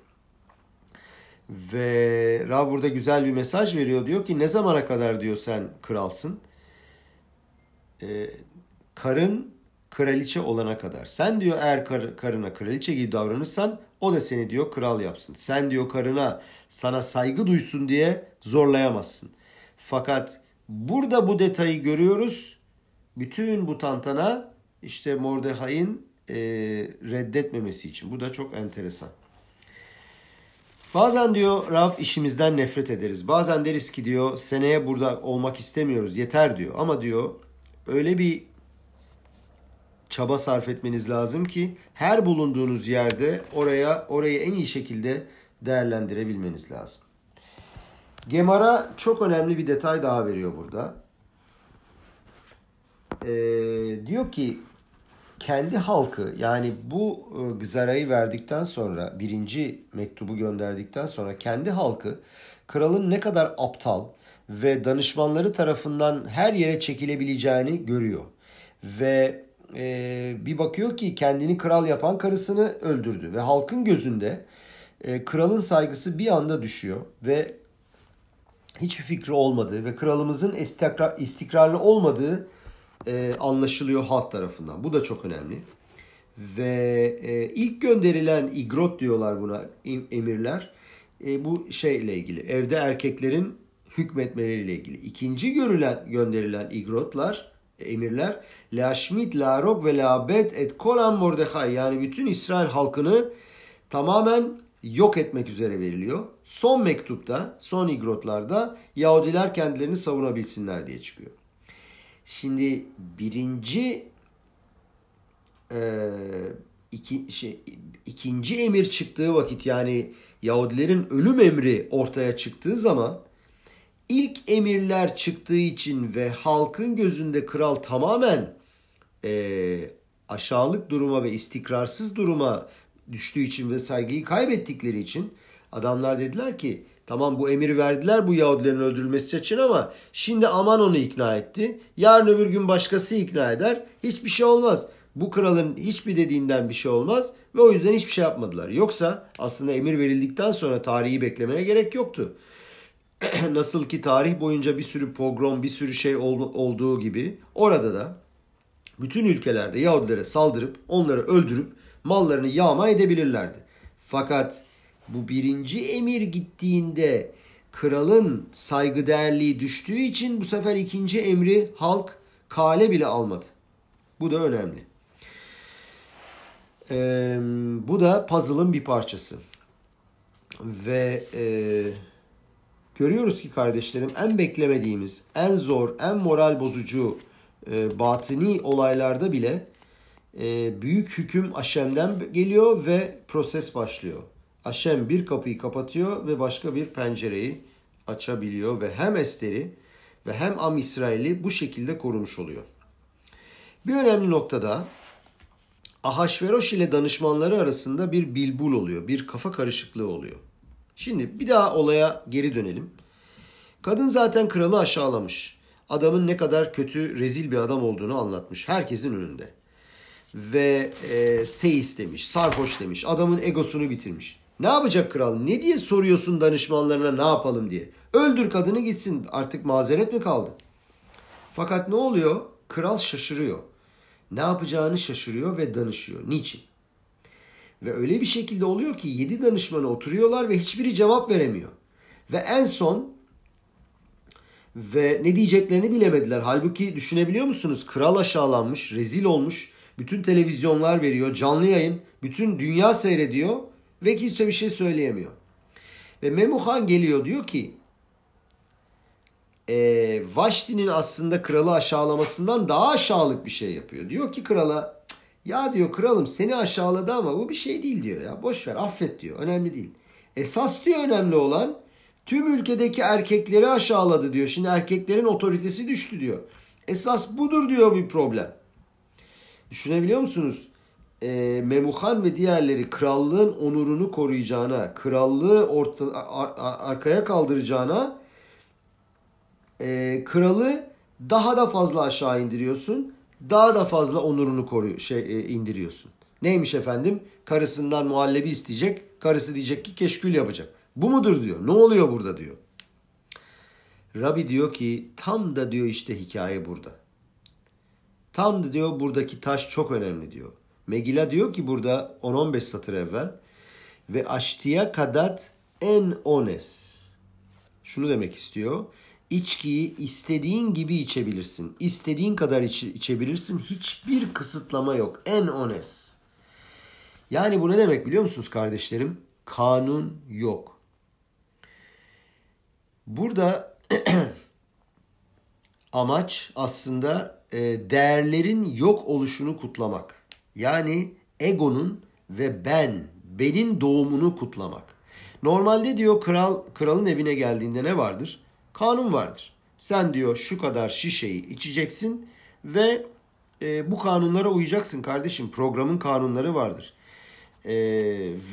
Ve Rab burada güzel bir mesaj veriyor. Diyor ki ne zamana kadar diyor sen kralsın? Ee, karın kraliçe olana kadar. Sen diyor eğer kar, karına kraliçe gibi davranırsan o da seni diyor kral yapsın. Sen diyor karına sana saygı duysun diye zorlayamazsın. Fakat burada bu detayı görüyoruz. Bütün bu tantana işte Mordecai'nin e, reddetmemesi için. Bu da çok enteresan. Bazen diyor Rab işimizden nefret ederiz. Bazen deriz ki diyor seneye burada olmak istemiyoruz yeter diyor. Ama diyor öyle bir çaba sarf etmeniz lazım ki her bulunduğunuz yerde oraya orayı en iyi şekilde değerlendirebilmeniz lazım. Gemara çok önemli bir detay daha veriyor burada. Ee, diyor ki kendi halkı yani bu e, verdikten sonra birinci mektubu gönderdikten sonra kendi halkı kralın ne kadar aptal ve danışmanları tarafından her yere çekilebileceğini görüyor. Ve e, bir bakıyor ki kendini kral yapan karısını öldürdü ve halkın gözünde e, kralın saygısı bir anda düşüyor ve hiçbir fikri olmadığı ve kralımızın istikrar, istikrarlı olmadığı e, anlaşılıyor halk tarafından. Bu da çok önemli. Ve e, ilk gönderilen igrot diyorlar buna emirler. E, bu şeyle ilgili. Evde erkeklerin hükmetmeleriyle ilgili. İkinci görülen gönderilen igrotlar emirler. La şmit, la rok ve la bet et kolan Mordechai. Yani bütün İsrail halkını tamamen yok etmek üzere veriliyor. Son mektupta, son igrotlarda Yahudiler kendilerini savunabilsinler diye çıkıyor. Şimdi birinci e, iki, şey, ikinci emir çıktığı vakit yani Yahudilerin ölüm emri ortaya çıktığı zaman ilk emirler çıktığı için ve halkın gözünde kral tamamen e, aşağılık duruma ve istikrarsız duruma düştüğü için ve saygıyı kaybettikleri için adamlar dediler ki tamam bu emiri verdiler bu Yahudilerin öldürülmesi için ama şimdi aman onu ikna etti. Yarın öbür gün başkası ikna eder. Hiçbir şey olmaz. Bu kralın hiçbir dediğinden bir şey olmaz ve o yüzden hiçbir şey yapmadılar. Yoksa aslında emir verildikten sonra tarihi beklemeye gerek yoktu. Nasıl ki tarih boyunca bir sürü pogrom, bir sürü şey olduğu gibi orada da bütün ülkelerde Yahudilere saldırıp onları öldürüp mallarını yağma edebilirlerdi. Fakat bu birinci emir gittiğinde kralın saygıdeğerliği düştüğü için bu sefer ikinci emri halk kale bile almadı. Bu da önemli. Ee, bu da puzzle'ın bir parçası. Ve e, görüyoruz ki kardeşlerim en beklemediğimiz, en zor, en moral bozucu e, batini olaylarda bile e, büyük hüküm Aşem'den geliyor ve proses başlıyor. Aşem bir kapıyı kapatıyor ve başka bir pencereyi açabiliyor ve hem Ester'i ve hem Am İsrail'i bu şekilde korumuş oluyor. Bir önemli noktada Ahasveroş ile danışmanları arasında bir bilbul oluyor, bir kafa karışıklığı oluyor. Şimdi bir daha olaya geri dönelim. Kadın zaten kralı aşağılamış. Adamın ne kadar kötü, rezil bir adam olduğunu anlatmış herkesin önünde. Ve e, seis demiş, sarhoş demiş, adamın egosunu bitirmiş. Ne yapacak kral? Ne diye soruyorsun danışmanlarına ne yapalım diye. Öldür kadını gitsin. Artık mazeret mi kaldı? Fakat ne oluyor? Kral şaşırıyor. Ne yapacağını şaşırıyor ve danışıyor. Niçin? Ve öyle bir şekilde oluyor ki yedi danışmanı oturuyorlar ve hiçbiri cevap veremiyor. Ve en son ve ne diyeceklerini bilemediler. Halbuki düşünebiliyor musunuz? Kral aşağılanmış, rezil olmuş. Bütün televizyonlar veriyor, canlı yayın. Bütün dünya seyrediyor ve kimse bir şey söyleyemiyor. Ve Memuhan geliyor diyor ki e, Vaşti'nin aslında kralı aşağılamasından daha aşağılık bir şey yapıyor. Diyor ki krala ya diyor kralım seni aşağıladı ama bu bir şey değil diyor ya. Boş ver affet diyor. Önemli değil. Esas diyor önemli olan tüm ülkedeki erkekleri aşağıladı diyor. Şimdi erkeklerin otoritesi düştü diyor. Esas budur diyor bir problem. Düşünebiliyor musunuz? E, Memuhan ve diğerleri krallığın onurunu koruyacağına, krallığı orta, ar, arkaya kaldıracağına e, kralı daha da fazla aşağı indiriyorsun. Daha da fazla onurunu koruyor, şey e, indiriyorsun. Neymiş efendim? Karısından muhallebi isteyecek. Karısı diyecek ki keşkül yapacak. Bu mudur diyor. Ne oluyor burada diyor. Rabbi diyor ki tam da diyor işte hikaye burada. Tam da diyor buradaki taş çok önemli diyor. Megila diyor ki burada 10-15 satır evvel ve aştiya kadat en ones. Şunu demek istiyor. İçkiyi istediğin gibi içebilirsin. İstediğin kadar iç, içebilirsin. Hiçbir kısıtlama yok. En ones. Yani bu ne demek biliyor musunuz kardeşlerim? Kanun yok. Burada amaç aslında e, değerlerin yok oluşunu kutlamak. Yani egonun ve ben, benim doğumunu kutlamak. Normalde diyor kral kralın evine geldiğinde ne vardır? Kanun vardır. Sen diyor şu kadar şişeyi içeceksin ve e, bu kanunlara uyacaksın kardeşim. Programın kanunları vardır. E,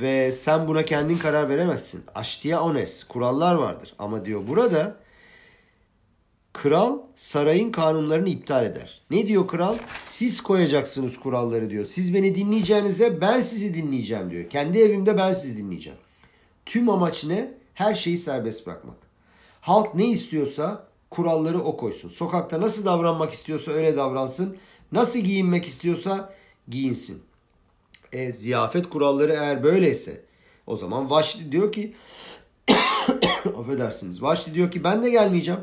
ve sen buna kendin karar veremezsin. Aştiya ones kurallar vardır. Ama diyor burada kral sarayın kanunlarını iptal eder. Ne diyor kral? Siz koyacaksınız kuralları diyor. Siz beni dinleyeceğinize ben sizi dinleyeceğim diyor. Kendi evimde ben sizi dinleyeceğim. Tüm amaç ne? Her şeyi serbest bırakmak. Halk ne istiyorsa kuralları o koysun. Sokakta nasıl davranmak istiyorsa öyle davransın. Nasıl giyinmek istiyorsa giyinsin. E, ziyafet kuralları eğer böyleyse o zaman Vaşli diyor ki affedersiniz. Vaşli diyor ki ben de gelmeyeceğim.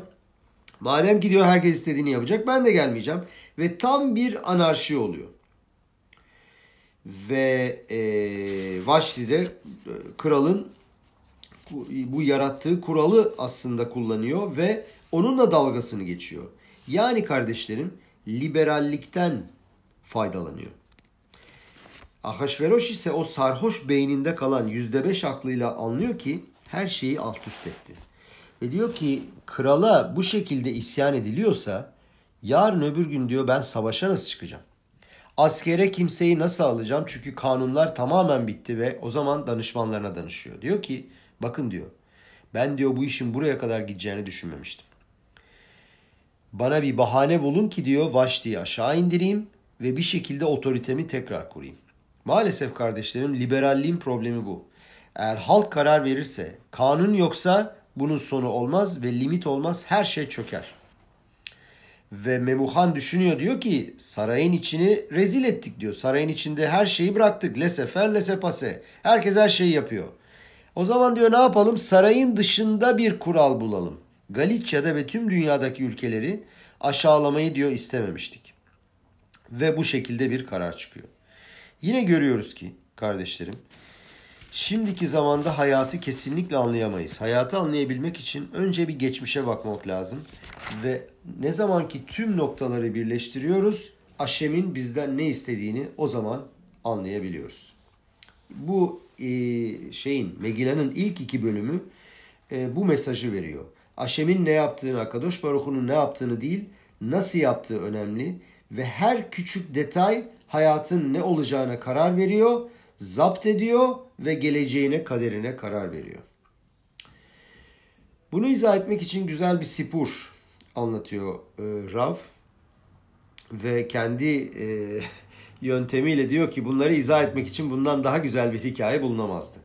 Madem ki diyor herkes istediğini yapacak ben de gelmeyeceğim. Ve tam bir anarşi oluyor. Ve e, Vaşti de e, kralın bu yarattığı kuralı aslında kullanıyor ve onunla dalgasını geçiyor. Yani kardeşlerim liberallikten faydalanıyor. Ahasveroş ise o sarhoş beyninde kalan yüzde beş aklıyla anlıyor ki her şeyi alt üst etti. Ve diyor ki krala bu şekilde isyan ediliyorsa yarın öbür gün diyor ben savaşa nasıl çıkacağım? Askere kimseyi nasıl alacağım? Çünkü kanunlar tamamen bitti ve o zaman danışmanlarına danışıyor. Diyor ki bakın diyor ben diyor bu işin buraya kadar gideceğini düşünmemiştim. Bana bir bahane bulun ki diyor Vaşti'yi aşağı indireyim ve bir şekilde otoritemi tekrar kurayım. Maalesef kardeşlerim liberalliğin problemi bu. Eğer halk karar verirse, kanun yoksa bunun sonu olmaz ve limit olmaz her şey çöker. Ve Memuhan düşünüyor diyor ki sarayın içini rezil ettik diyor. Sarayın içinde her şeyi bıraktık. Lesefer lesepase. Herkes her şeyi yapıyor. O zaman diyor ne yapalım? Sarayın dışında bir kural bulalım. Galicia'da ve tüm dünyadaki ülkeleri aşağılamayı diyor istememiştik. Ve bu şekilde bir karar çıkıyor. Yine görüyoruz ki kardeşlerim şimdiki zamanda hayatı kesinlikle anlayamayız. Hayatı anlayabilmek için önce bir geçmişe bakmak lazım. Ve ne zaman ki tüm noktaları birleştiriyoruz Aşem'in bizden ne istediğini o zaman anlayabiliyoruz. Bu e, şeyin Megilla'nın ilk iki bölümü e, bu mesajı veriyor. Aşem'in ne yaptığını, Akadosh Baruch'un ne yaptığını değil, nasıl yaptığı önemli ve her küçük detay hayatın ne olacağına karar veriyor, zapt ediyor ve geleceğine, kaderine karar veriyor. Bunu izah etmek için güzel bir sipur anlatıyor e, Rav ve kendi e, yöntemiyle diyor ki bunları izah etmek için bundan daha güzel bir hikaye bulunamazdı.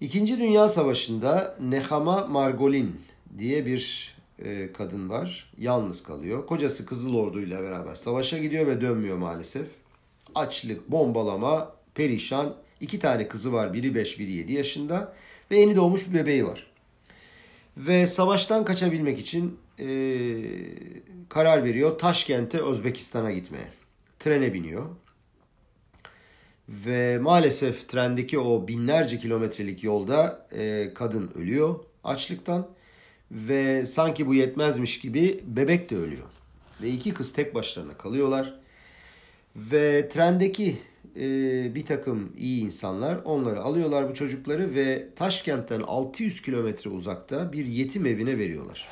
İkinci Dünya Savaşı'nda Nehama Margolin diye bir e, kadın var. Yalnız kalıyor. Kocası Kızıl Ordu ile beraber savaşa gidiyor ve dönmüyor maalesef. Açlık, bombalama, perişan. İki tane kızı var. Biri 5, biri 7 yaşında. Ve yeni doğmuş bir bebeği var. Ve savaştan kaçabilmek için e, karar veriyor. Taşkent'e Özbekistan'a gitmeye. Trene biniyor. Ve maalesef trendeki o binlerce kilometrelik yolda e, kadın ölüyor açlıktan. Ve sanki bu yetmezmiş gibi bebek de ölüyor. Ve iki kız tek başlarına kalıyorlar. Ve trendeki e, bir takım iyi insanlar onları alıyorlar bu çocukları ve Taşkent'ten 600 kilometre uzakta bir yetim evine veriyorlar.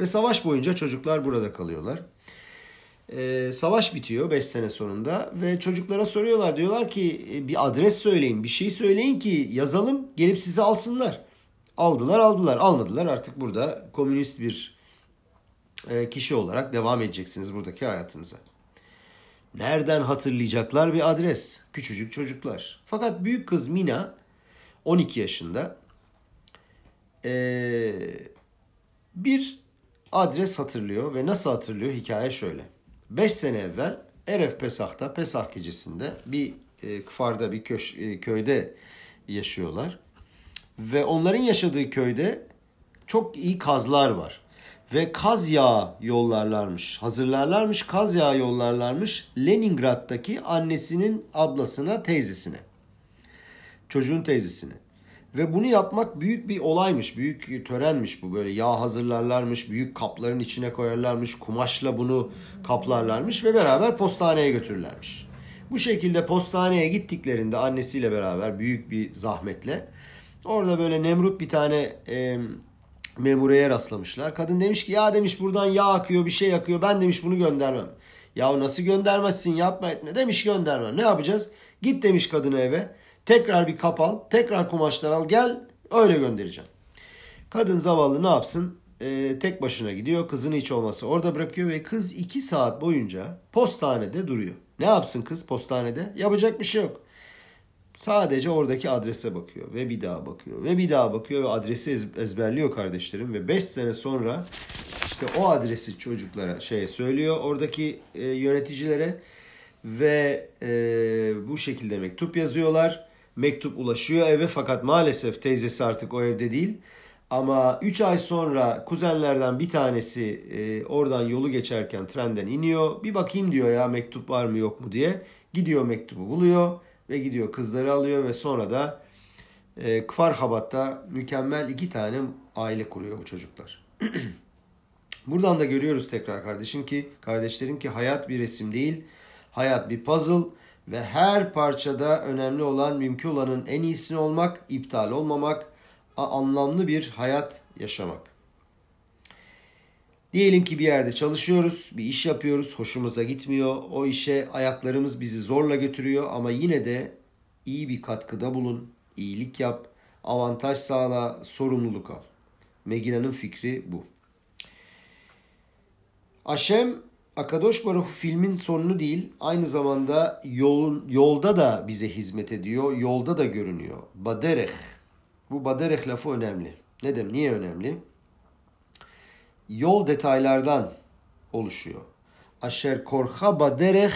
Ve savaş boyunca çocuklar burada kalıyorlar. Ee, savaş bitiyor 5 sene sonunda ve çocuklara soruyorlar diyorlar ki e, bir adres söyleyin bir şey söyleyin ki yazalım gelip sizi alsınlar. Aldılar aldılar almadılar artık burada komünist bir e, kişi olarak devam edeceksiniz buradaki hayatınıza. Nereden hatırlayacaklar bir adres? Küçücük çocuklar. Fakat büyük kız Mina 12 yaşında ee, bir adres hatırlıyor ve nasıl hatırlıyor hikaye şöyle. 5 sene evvel Eref Pesah'ta Pesah gecesinde bir e, kıfarda bir köş, e, köyde yaşıyorlar. Ve onların yaşadığı köyde çok iyi kazlar var. Ve kaz yağı yollarlarmış, hazırlarlarmış, kaz yağı yollarlarmış Leningrad'daki annesinin ablasına, teyzesine. Çocuğun teyzesine. Ve bunu yapmak büyük bir olaymış, büyük törenmiş bu. Böyle yağ hazırlarlarmış, büyük kapların içine koyarlarmış, kumaşla bunu kaplarlarmış ve beraber postaneye götürürlermiş. Bu şekilde postaneye gittiklerinde annesiyle beraber büyük bir zahmetle orada böyle Nemrut bir tane e, memureye rastlamışlar. Kadın demiş ki ya demiş buradan yağ akıyor bir şey akıyor ben demiş bunu göndermem. Ya nasıl göndermezsin yapma etme demiş göndermem. Ne yapacağız? Git demiş kadını eve. Tekrar bir kap al. Tekrar kumaşlar al. Gel öyle göndereceğim. Kadın zavallı ne yapsın? Ee, tek başına gidiyor. Kızını hiç olmasa orada bırakıyor ve kız iki saat boyunca postanede duruyor. Ne yapsın kız postanede? Yapacak bir şey yok. Sadece oradaki adrese bakıyor ve bir daha bakıyor ve bir daha bakıyor ve adresi ezberliyor kardeşlerim ve 5 sene sonra işte o adresi çocuklara şey söylüyor oradaki e, yöneticilere ve e, bu şekilde mektup yazıyorlar. Mektup ulaşıyor eve fakat maalesef teyzesi artık o evde değil. Ama 3 ay sonra kuzenlerden bir tanesi e, oradan yolu geçerken trenden iniyor. Bir bakayım diyor ya mektup var mı yok mu diye. Gidiyor mektubu buluyor ve gidiyor kızları alıyor ve sonra da e, Kfarhabat'ta mükemmel iki tane aile kuruyor bu çocuklar. Buradan da görüyoruz tekrar kardeşim ki kardeşlerim ki hayat bir resim değil. Hayat bir puzzle ve her parçada önemli olan mümkün olanın en iyisini olmak, iptal olmamak, anlamlı bir hayat yaşamak. Diyelim ki bir yerde çalışıyoruz, bir iş yapıyoruz, hoşumuza gitmiyor. O işe ayaklarımız bizi zorla götürüyor ama yine de iyi bir katkıda bulun, iyilik yap, avantaj sağla, sorumluluk al. Megina'nın fikri bu. Aşem Akadosh Baruch filmin sonunu değil, aynı zamanda yolun yolda da bize hizmet ediyor, yolda da görünüyor. Baderech. Bu baderech lafı önemli. Ne demek? Niye önemli? Yol detaylardan oluşuyor. Aşer korha baderech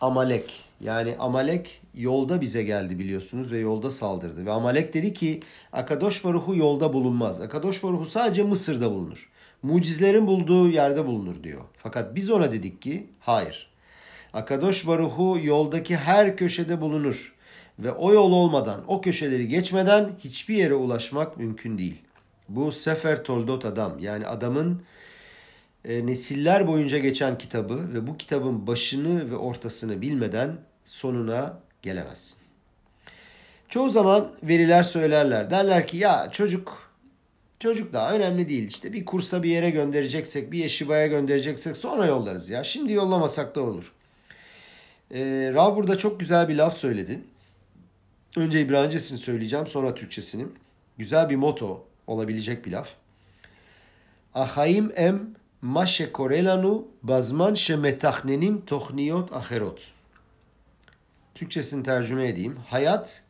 Amalek. Yani Amalek yolda bize geldi biliyorsunuz ve yolda saldırdı. Ve Amalek dedi ki Akadosh Baruhu yolda bulunmaz. Akadosh Baruhu sadece Mısır'da bulunur. Mucizlerin bulduğu yerde bulunur diyor. Fakat biz ona dedik ki hayır. Akadosh Baruhu yoldaki her köşede bulunur. Ve o yol olmadan, o köşeleri geçmeden hiçbir yere ulaşmak mümkün değil. Bu Sefer Toldot Adam yani adamın e, nesiller boyunca geçen kitabı ve bu kitabın başını ve ortasını bilmeden sonuna gelemezsin. Çoğu zaman veriler söylerler. Derler ki ya çocuk çocuk daha önemli değil. İşte bir kursa bir yere göndereceksek, bir yeşibaya göndereceksek sonra yollarız ya. Şimdi yollamasak da olur. Ee, Rav burada çok güzel bir laf söyledi. Önce İbranicesini söyleyeceğim sonra Türkçesini. Güzel bir moto olabilecek bir laf. Ahayim em ma shekore lanu bazman shemetachnenim tochniyot acherot. Türkçesini tercüme edeyim. Hayat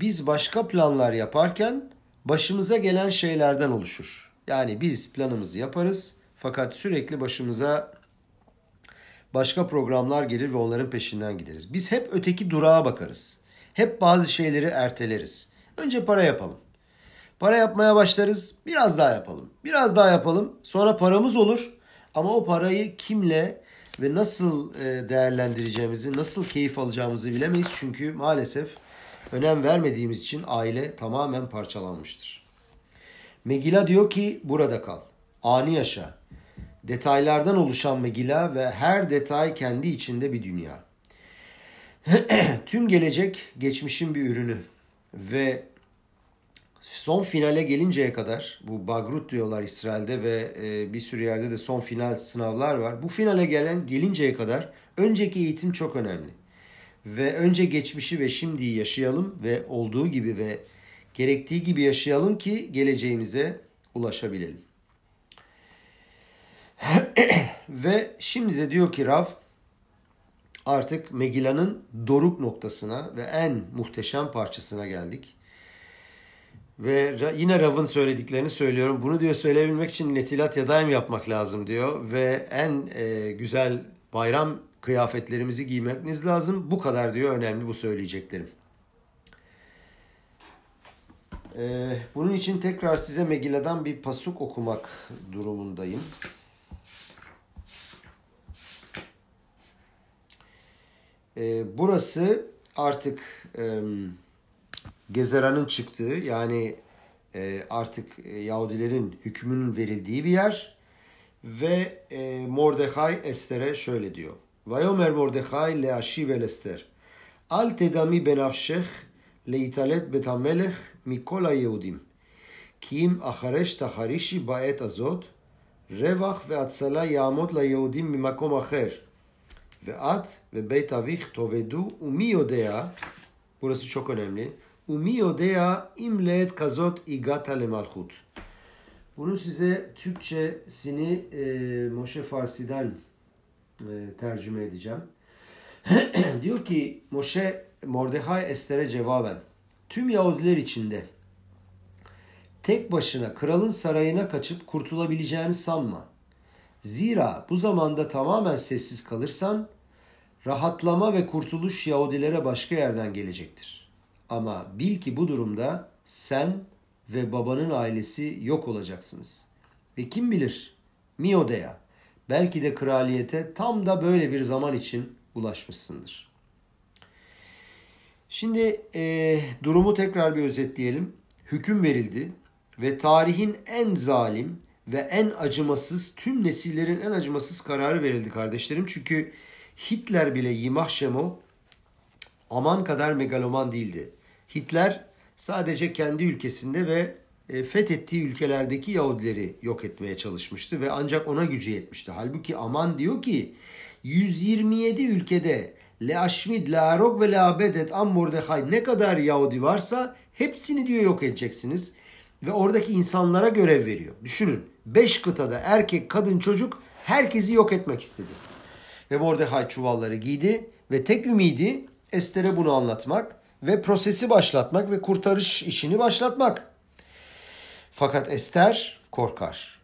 biz başka planlar yaparken başımıza gelen şeylerden oluşur. Yani biz planımızı yaparız fakat sürekli başımıza başka programlar gelir ve onların peşinden gideriz. Biz hep öteki durağa bakarız. Hep bazı şeyleri erteleriz. Önce para yapalım. Para yapmaya başlarız. Biraz daha yapalım. Biraz daha yapalım. Sonra paramız olur. Ama o parayı kimle ve nasıl e, değerlendireceğimizi, nasıl keyif alacağımızı bilemeyiz. Çünkü maalesef önem vermediğimiz için aile tamamen parçalanmıştır. Megila diyor ki burada kal. Ani yaşa. Detaylardan oluşan Megila ve her detay kendi içinde bir dünya. Tüm gelecek geçmişin bir ürünü ve son finale gelinceye kadar bu Bagrut diyorlar İsrail'de ve e, bir sürü yerde de son final sınavlar var. Bu finale gelen gelinceye kadar önceki eğitim çok önemli. Ve önce geçmişi ve şimdiyi yaşayalım ve olduğu gibi ve gerektiği gibi yaşayalım ki geleceğimize ulaşabilelim. ve şimdi de diyor ki Rav artık Megilla'nın doruk noktasına ve en muhteşem parçasına geldik. Ve yine Rav'ın söylediklerini söylüyorum. Bunu diyor söyleyebilmek için netilat yadayım yapmak lazım diyor. Ve en e, güzel bayram kıyafetlerimizi giymemiz lazım. Bu kadar diyor önemli bu söyleyeceklerim. Ee, bunun için tekrar size Megilla'dan bir pasuk okumak durumundayım. Ee, burası artık Gezeran'ın çıktığı yani e, artık e, Yahudilerin hükmünün verildiği bir yer ve e, Mordechai Ester'e şöyle diyor. Mordechai le Ashiv el Ester. Al tedami benafshech להתעלת בית המלך מכל היהודים. כי אם אחרש תחרישי בעת הזאת, רווח והצלה יעמוד ליהודים ממקום אחר. ואת ובית אביך תאבדו, ומי יודע, burası çok önemli, ומי יודע אם לעת כזאת הגעת למלכות. Bunu size Türkçesini e, Moshe Farsi'den e, tercüme edeceğim. Diyor ki Moshe Mordecai Ester'e cevaben tüm Yahudiler içinde tek başına kralın sarayına kaçıp kurtulabileceğini sanma. Zira bu zamanda tamamen sessiz kalırsan rahatlama ve kurtuluş Yahudilere başka yerden gelecektir. Ama bil ki bu durumda sen ve babanın ailesi yok olacaksınız. Ve kim bilir Miodea belki de kraliyete tam da böyle bir zaman için ulaşmışsındır. Şimdi e, durumu tekrar bir özetleyelim. Hüküm verildi ve tarihin en zalim ve en acımasız, tüm nesillerin en acımasız kararı verildi kardeşlerim. Çünkü Hitler bile Yimah Şemo aman kadar megaloman değildi. Hitler sadece kendi ülkesinde ve fethettiği ülkelerdeki Yahudileri yok etmeye çalışmıştı ve ancak ona gücü yetmişti. Halbuki aman diyor ki 127 ülkede Le Aşmid, Le Arok ve Le Abedet Am Mordechai ne kadar Yahudi varsa hepsini diyor yok edeceksiniz. Ve oradaki insanlara görev veriyor. Düşünün 5 kıtada erkek, kadın, çocuk herkesi yok etmek istedi. Ve Mordechai çuvalları giydi ve tek ümidi Ester'e bunu anlatmak ve prosesi başlatmak ve kurtarış işini başlatmak. Fakat Ester korkar.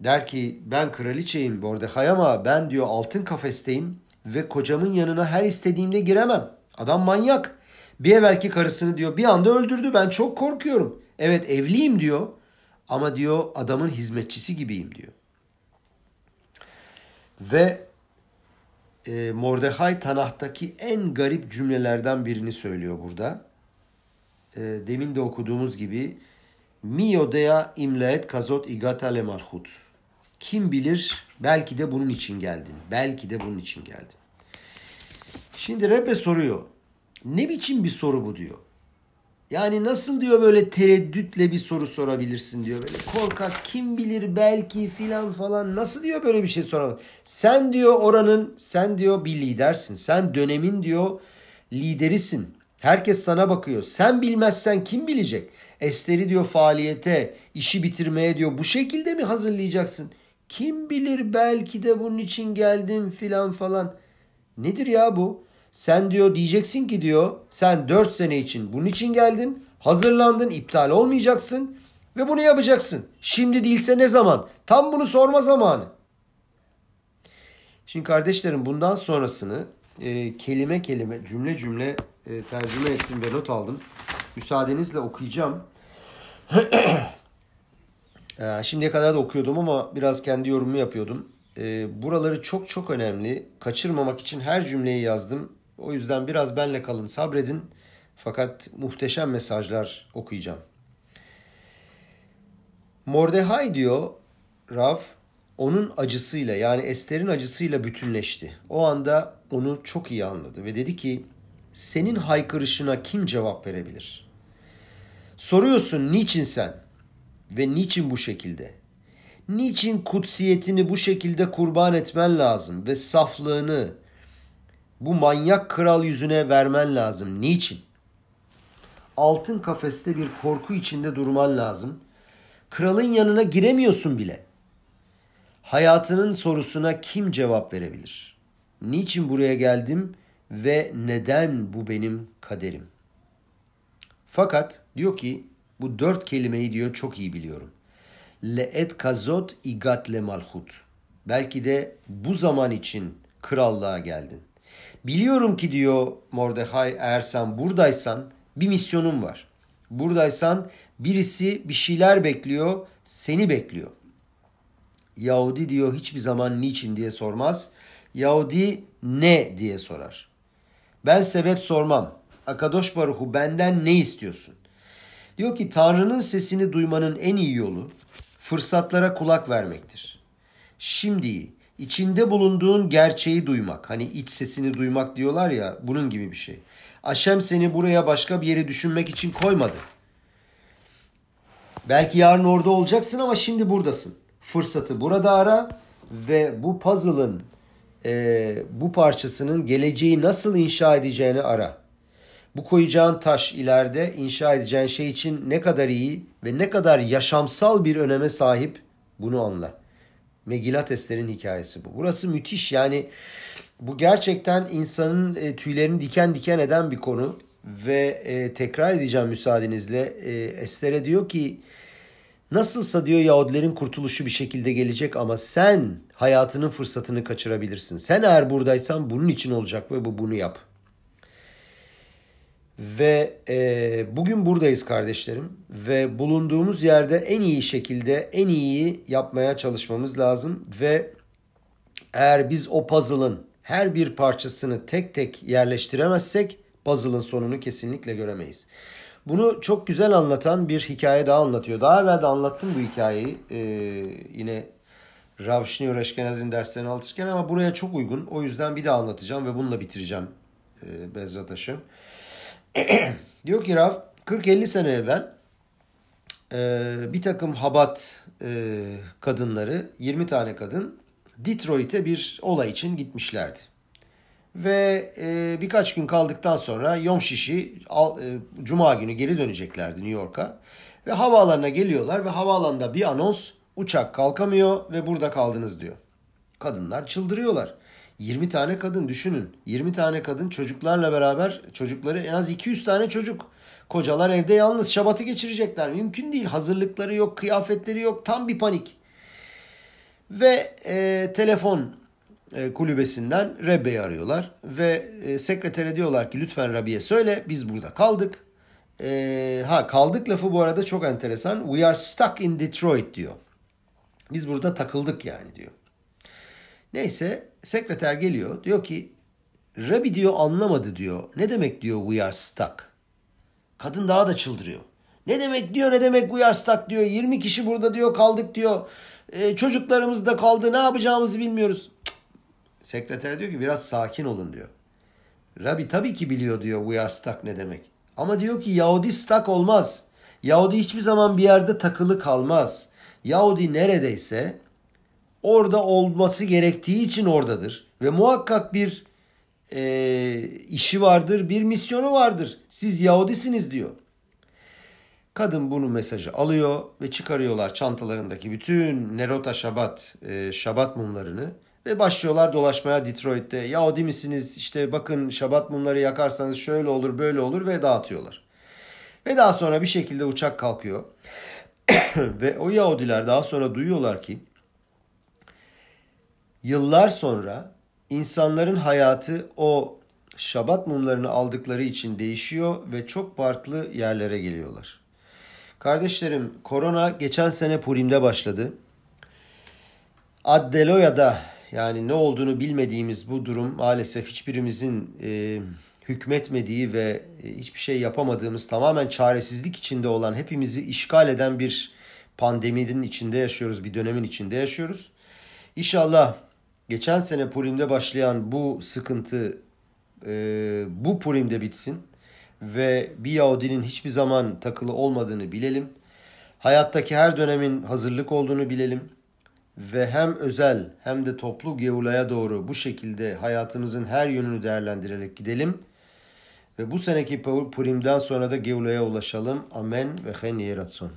Der ki ben kraliçeyim Mordechai ama ben diyor altın kafesteyim ve kocamın yanına her istediğimde giremem. Adam manyak. Bir evvelki karısını diyor bir anda öldürdü ben çok korkuyorum. Evet evliyim diyor ama diyor adamın hizmetçisi gibiyim diyor. Ve e, Mordechai Tanah'taki en garip cümlelerden birini söylüyor burada. E, demin de okuduğumuz gibi Mi odea imlaet kazot igata le. Kim bilir belki de bunun için geldin. Belki de bunun için geldin. Şimdi Rebbe soruyor. Ne biçim bir soru bu diyor. Yani nasıl diyor böyle tereddütle bir soru sorabilirsin diyor. Böyle korkak kim bilir belki filan falan nasıl diyor böyle bir şey soramaz. Sen diyor oranın sen diyor bir lidersin. Sen dönemin diyor liderisin. Herkes sana bakıyor. Sen bilmezsen kim bilecek? Ester'i diyor faaliyete, işi bitirmeye diyor bu şekilde mi hazırlayacaksın? Kim bilir belki de bunun için geldim filan falan. Nedir ya bu? Sen diyor diyeceksin ki diyor sen 4 sene için bunun için geldin. Hazırlandın iptal olmayacaksın ve bunu yapacaksın. Şimdi değilse ne zaman? Tam bunu sorma zamanı. Şimdi kardeşlerim bundan sonrasını e, kelime kelime cümle cümle e, tercüme ettim ve not aldım. Müsaadenizle okuyacağım. e, şimdiye kadar da okuyordum ama biraz kendi yorumumu yapıyordum. E, buraları çok çok önemli. Kaçırmamak için her cümleyi yazdım. O yüzden biraz benle kalın sabredin. Fakat muhteşem mesajlar okuyacağım. Mordehai diyor Rav onun acısıyla yani Ester'in acısıyla bütünleşti. O anda onu çok iyi anladı ve dedi ki senin haykırışına kim cevap verebilir? Soruyorsun niçin sen ve niçin bu şekilde? Niçin kutsiyetini bu şekilde kurban etmen lazım ve saflığını, bu manyak kral yüzüne vermen lazım. Niçin? Altın kafeste bir korku içinde durman lazım. Kralın yanına giremiyorsun bile. Hayatının sorusuna kim cevap verebilir? Niçin buraya geldim ve neden bu benim kaderim? Fakat diyor ki bu dört kelimeyi diyor çok iyi biliyorum. Le et kazot igat le malhut. Belki de bu zaman için krallığa geldin. Biliyorum ki diyor Mordecai eğer sen buradaysan bir misyonun var. Buradaysan birisi bir şeyler bekliyor, seni bekliyor. Yahudi diyor hiçbir zaman niçin diye sormaz. Yahudi ne diye sorar. Ben sebep sormam. Akadosh Baruhu benden ne istiyorsun? Diyor ki Tanrı'nın sesini duymanın en iyi yolu fırsatlara kulak vermektir. Şimdi içinde bulunduğun gerçeği duymak. Hani iç sesini duymak diyorlar ya bunun gibi bir şey. Aşem seni buraya başka bir yere düşünmek için koymadı. Belki yarın orada olacaksın ama şimdi buradasın. Fırsatı burada ara ve bu puzzle'ın e, bu parçasının geleceği nasıl inşa edeceğini ara. Bu koyacağın taş ileride inşa edeceğin şey için ne kadar iyi ve ne kadar yaşamsal bir öneme sahip bunu anla. Megilat Ester'in hikayesi bu. Burası müthiş yani bu gerçekten insanın e, tüylerini diken diken eden bir konu ve e, tekrar edeceğim müsaadenizle e, Ester'e diyor ki nasılsa diyor Yahudilerin kurtuluşu bir şekilde gelecek ama sen hayatının fırsatını kaçırabilirsin. Sen eğer buradaysan bunun için olacak ve bu bunu yap. Ve e, bugün buradayız kardeşlerim ve bulunduğumuz yerde en iyi şekilde en iyiyi yapmaya çalışmamız lazım ve eğer biz o puzzle'ın her bir parçasını tek tek yerleştiremezsek puzzle'ın sonunu kesinlikle göremeyiz. Bunu çok güzel anlatan bir hikaye daha anlatıyor. Daha evvel de anlattım bu hikayeyi. Ee, yine Rav Shneur Eşkenaz'ın derslerini anlatırken ama buraya çok uygun. O yüzden bir daha anlatacağım ve bununla bitireceğim e, Bezrat Haşem. Diyor ki Rav 40-50 sene evvel e, bir takım habat e, kadınları 20 tane kadın Detroit'e bir olay için gitmişlerdi. Ve e, birkaç gün kaldıktan sonra Yom Şişi al, e, Cuma günü geri döneceklerdi New York'a. Ve havaalanına geliyorlar ve havaalanında bir anons uçak kalkamıyor ve burada kaldınız diyor. Kadınlar çıldırıyorlar. 20 tane kadın düşünün. 20 tane kadın çocuklarla beraber çocukları en az 200 tane çocuk. Kocalar evde yalnız şabatı geçirecekler. Mümkün değil. Hazırlıkları yok, kıyafetleri yok. Tam bir panik. Ve e, telefon kulübesinden Rebbe'yi arıyorlar. Ve e, sekretere diyorlar ki lütfen Rabbi'ye söyle biz burada kaldık. E, ha kaldık lafı bu arada çok enteresan. We are stuck in Detroit diyor. Biz burada takıldık yani diyor. Neyse sekreter geliyor. Diyor ki Rabbi diyor anlamadı diyor. Ne demek diyor we are stuck. Kadın daha da çıldırıyor. Ne demek diyor ne demek we are stuck diyor. 20 kişi burada diyor kaldık diyor. E, çocuklarımız da kaldı ne yapacağımızı bilmiyoruz. Sekreter diyor ki biraz sakin olun diyor. Rabbi tabii ki biliyor diyor we are stuck ne demek. Ama diyor ki Yahudi stuck olmaz. Yahudi hiçbir zaman bir yerde takılı kalmaz. Yahudi neredeyse orada olması gerektiği için oradadır. Ve muhakkak bir e, işi vardır, bir misyonu vardır. Siz Yahudisiniz diyor. Kadın bunu mesajı alıyor ve çıkarıyorlar çantalarındaki bütün Nerota Şabat, e, Şabat mumlarını ve başlıyorlar dolaşmaya Detroit'te. Yahudi misiniz? İşte bakın Şabat mumları yakarsanız şöyle olur, böyle olur ve dağıtıyorlar. Ve daha sonra bir şekilde uçak kalkıyor. ve o Yahudiler daha sonra duyuyorlar ki yıllar sonra insanların hayatı o şabat mumlarını aldıkları için değişiyor ve çok farklı yerlere geliyorlar. Kardeşlerim korona geçen sene Purim'de başladı. Addeloya'da yani ne olduğunu bilmediğimiz bu durum maalesef hiçbirimizin e, hükmetmediği ve e, hiçbir şey yapamadığımız tamamen çaresizlik içinde olan hepimizi işgal eden bir pandeminin içinde yaşıyoruz, bir dönemin içinde yaşıyoruz. İnşallah geçen sene Purim'de başlayan bu sıkıntı e, bu Purim'de bitsin ve bir Yahudinin hiçbir zaman takılı olmadığını bilelim. Hayattaki her dönemin hazırlık olduğunu bilelim ve hem özel hem de toplu Geula'ya doğru bu şekilde hayatımızın her yönünü değerlendirerek gidelim. Ve bu seneki Purim'den sonra da Geula'ya ulaşalım. Amen ve hen yeratson.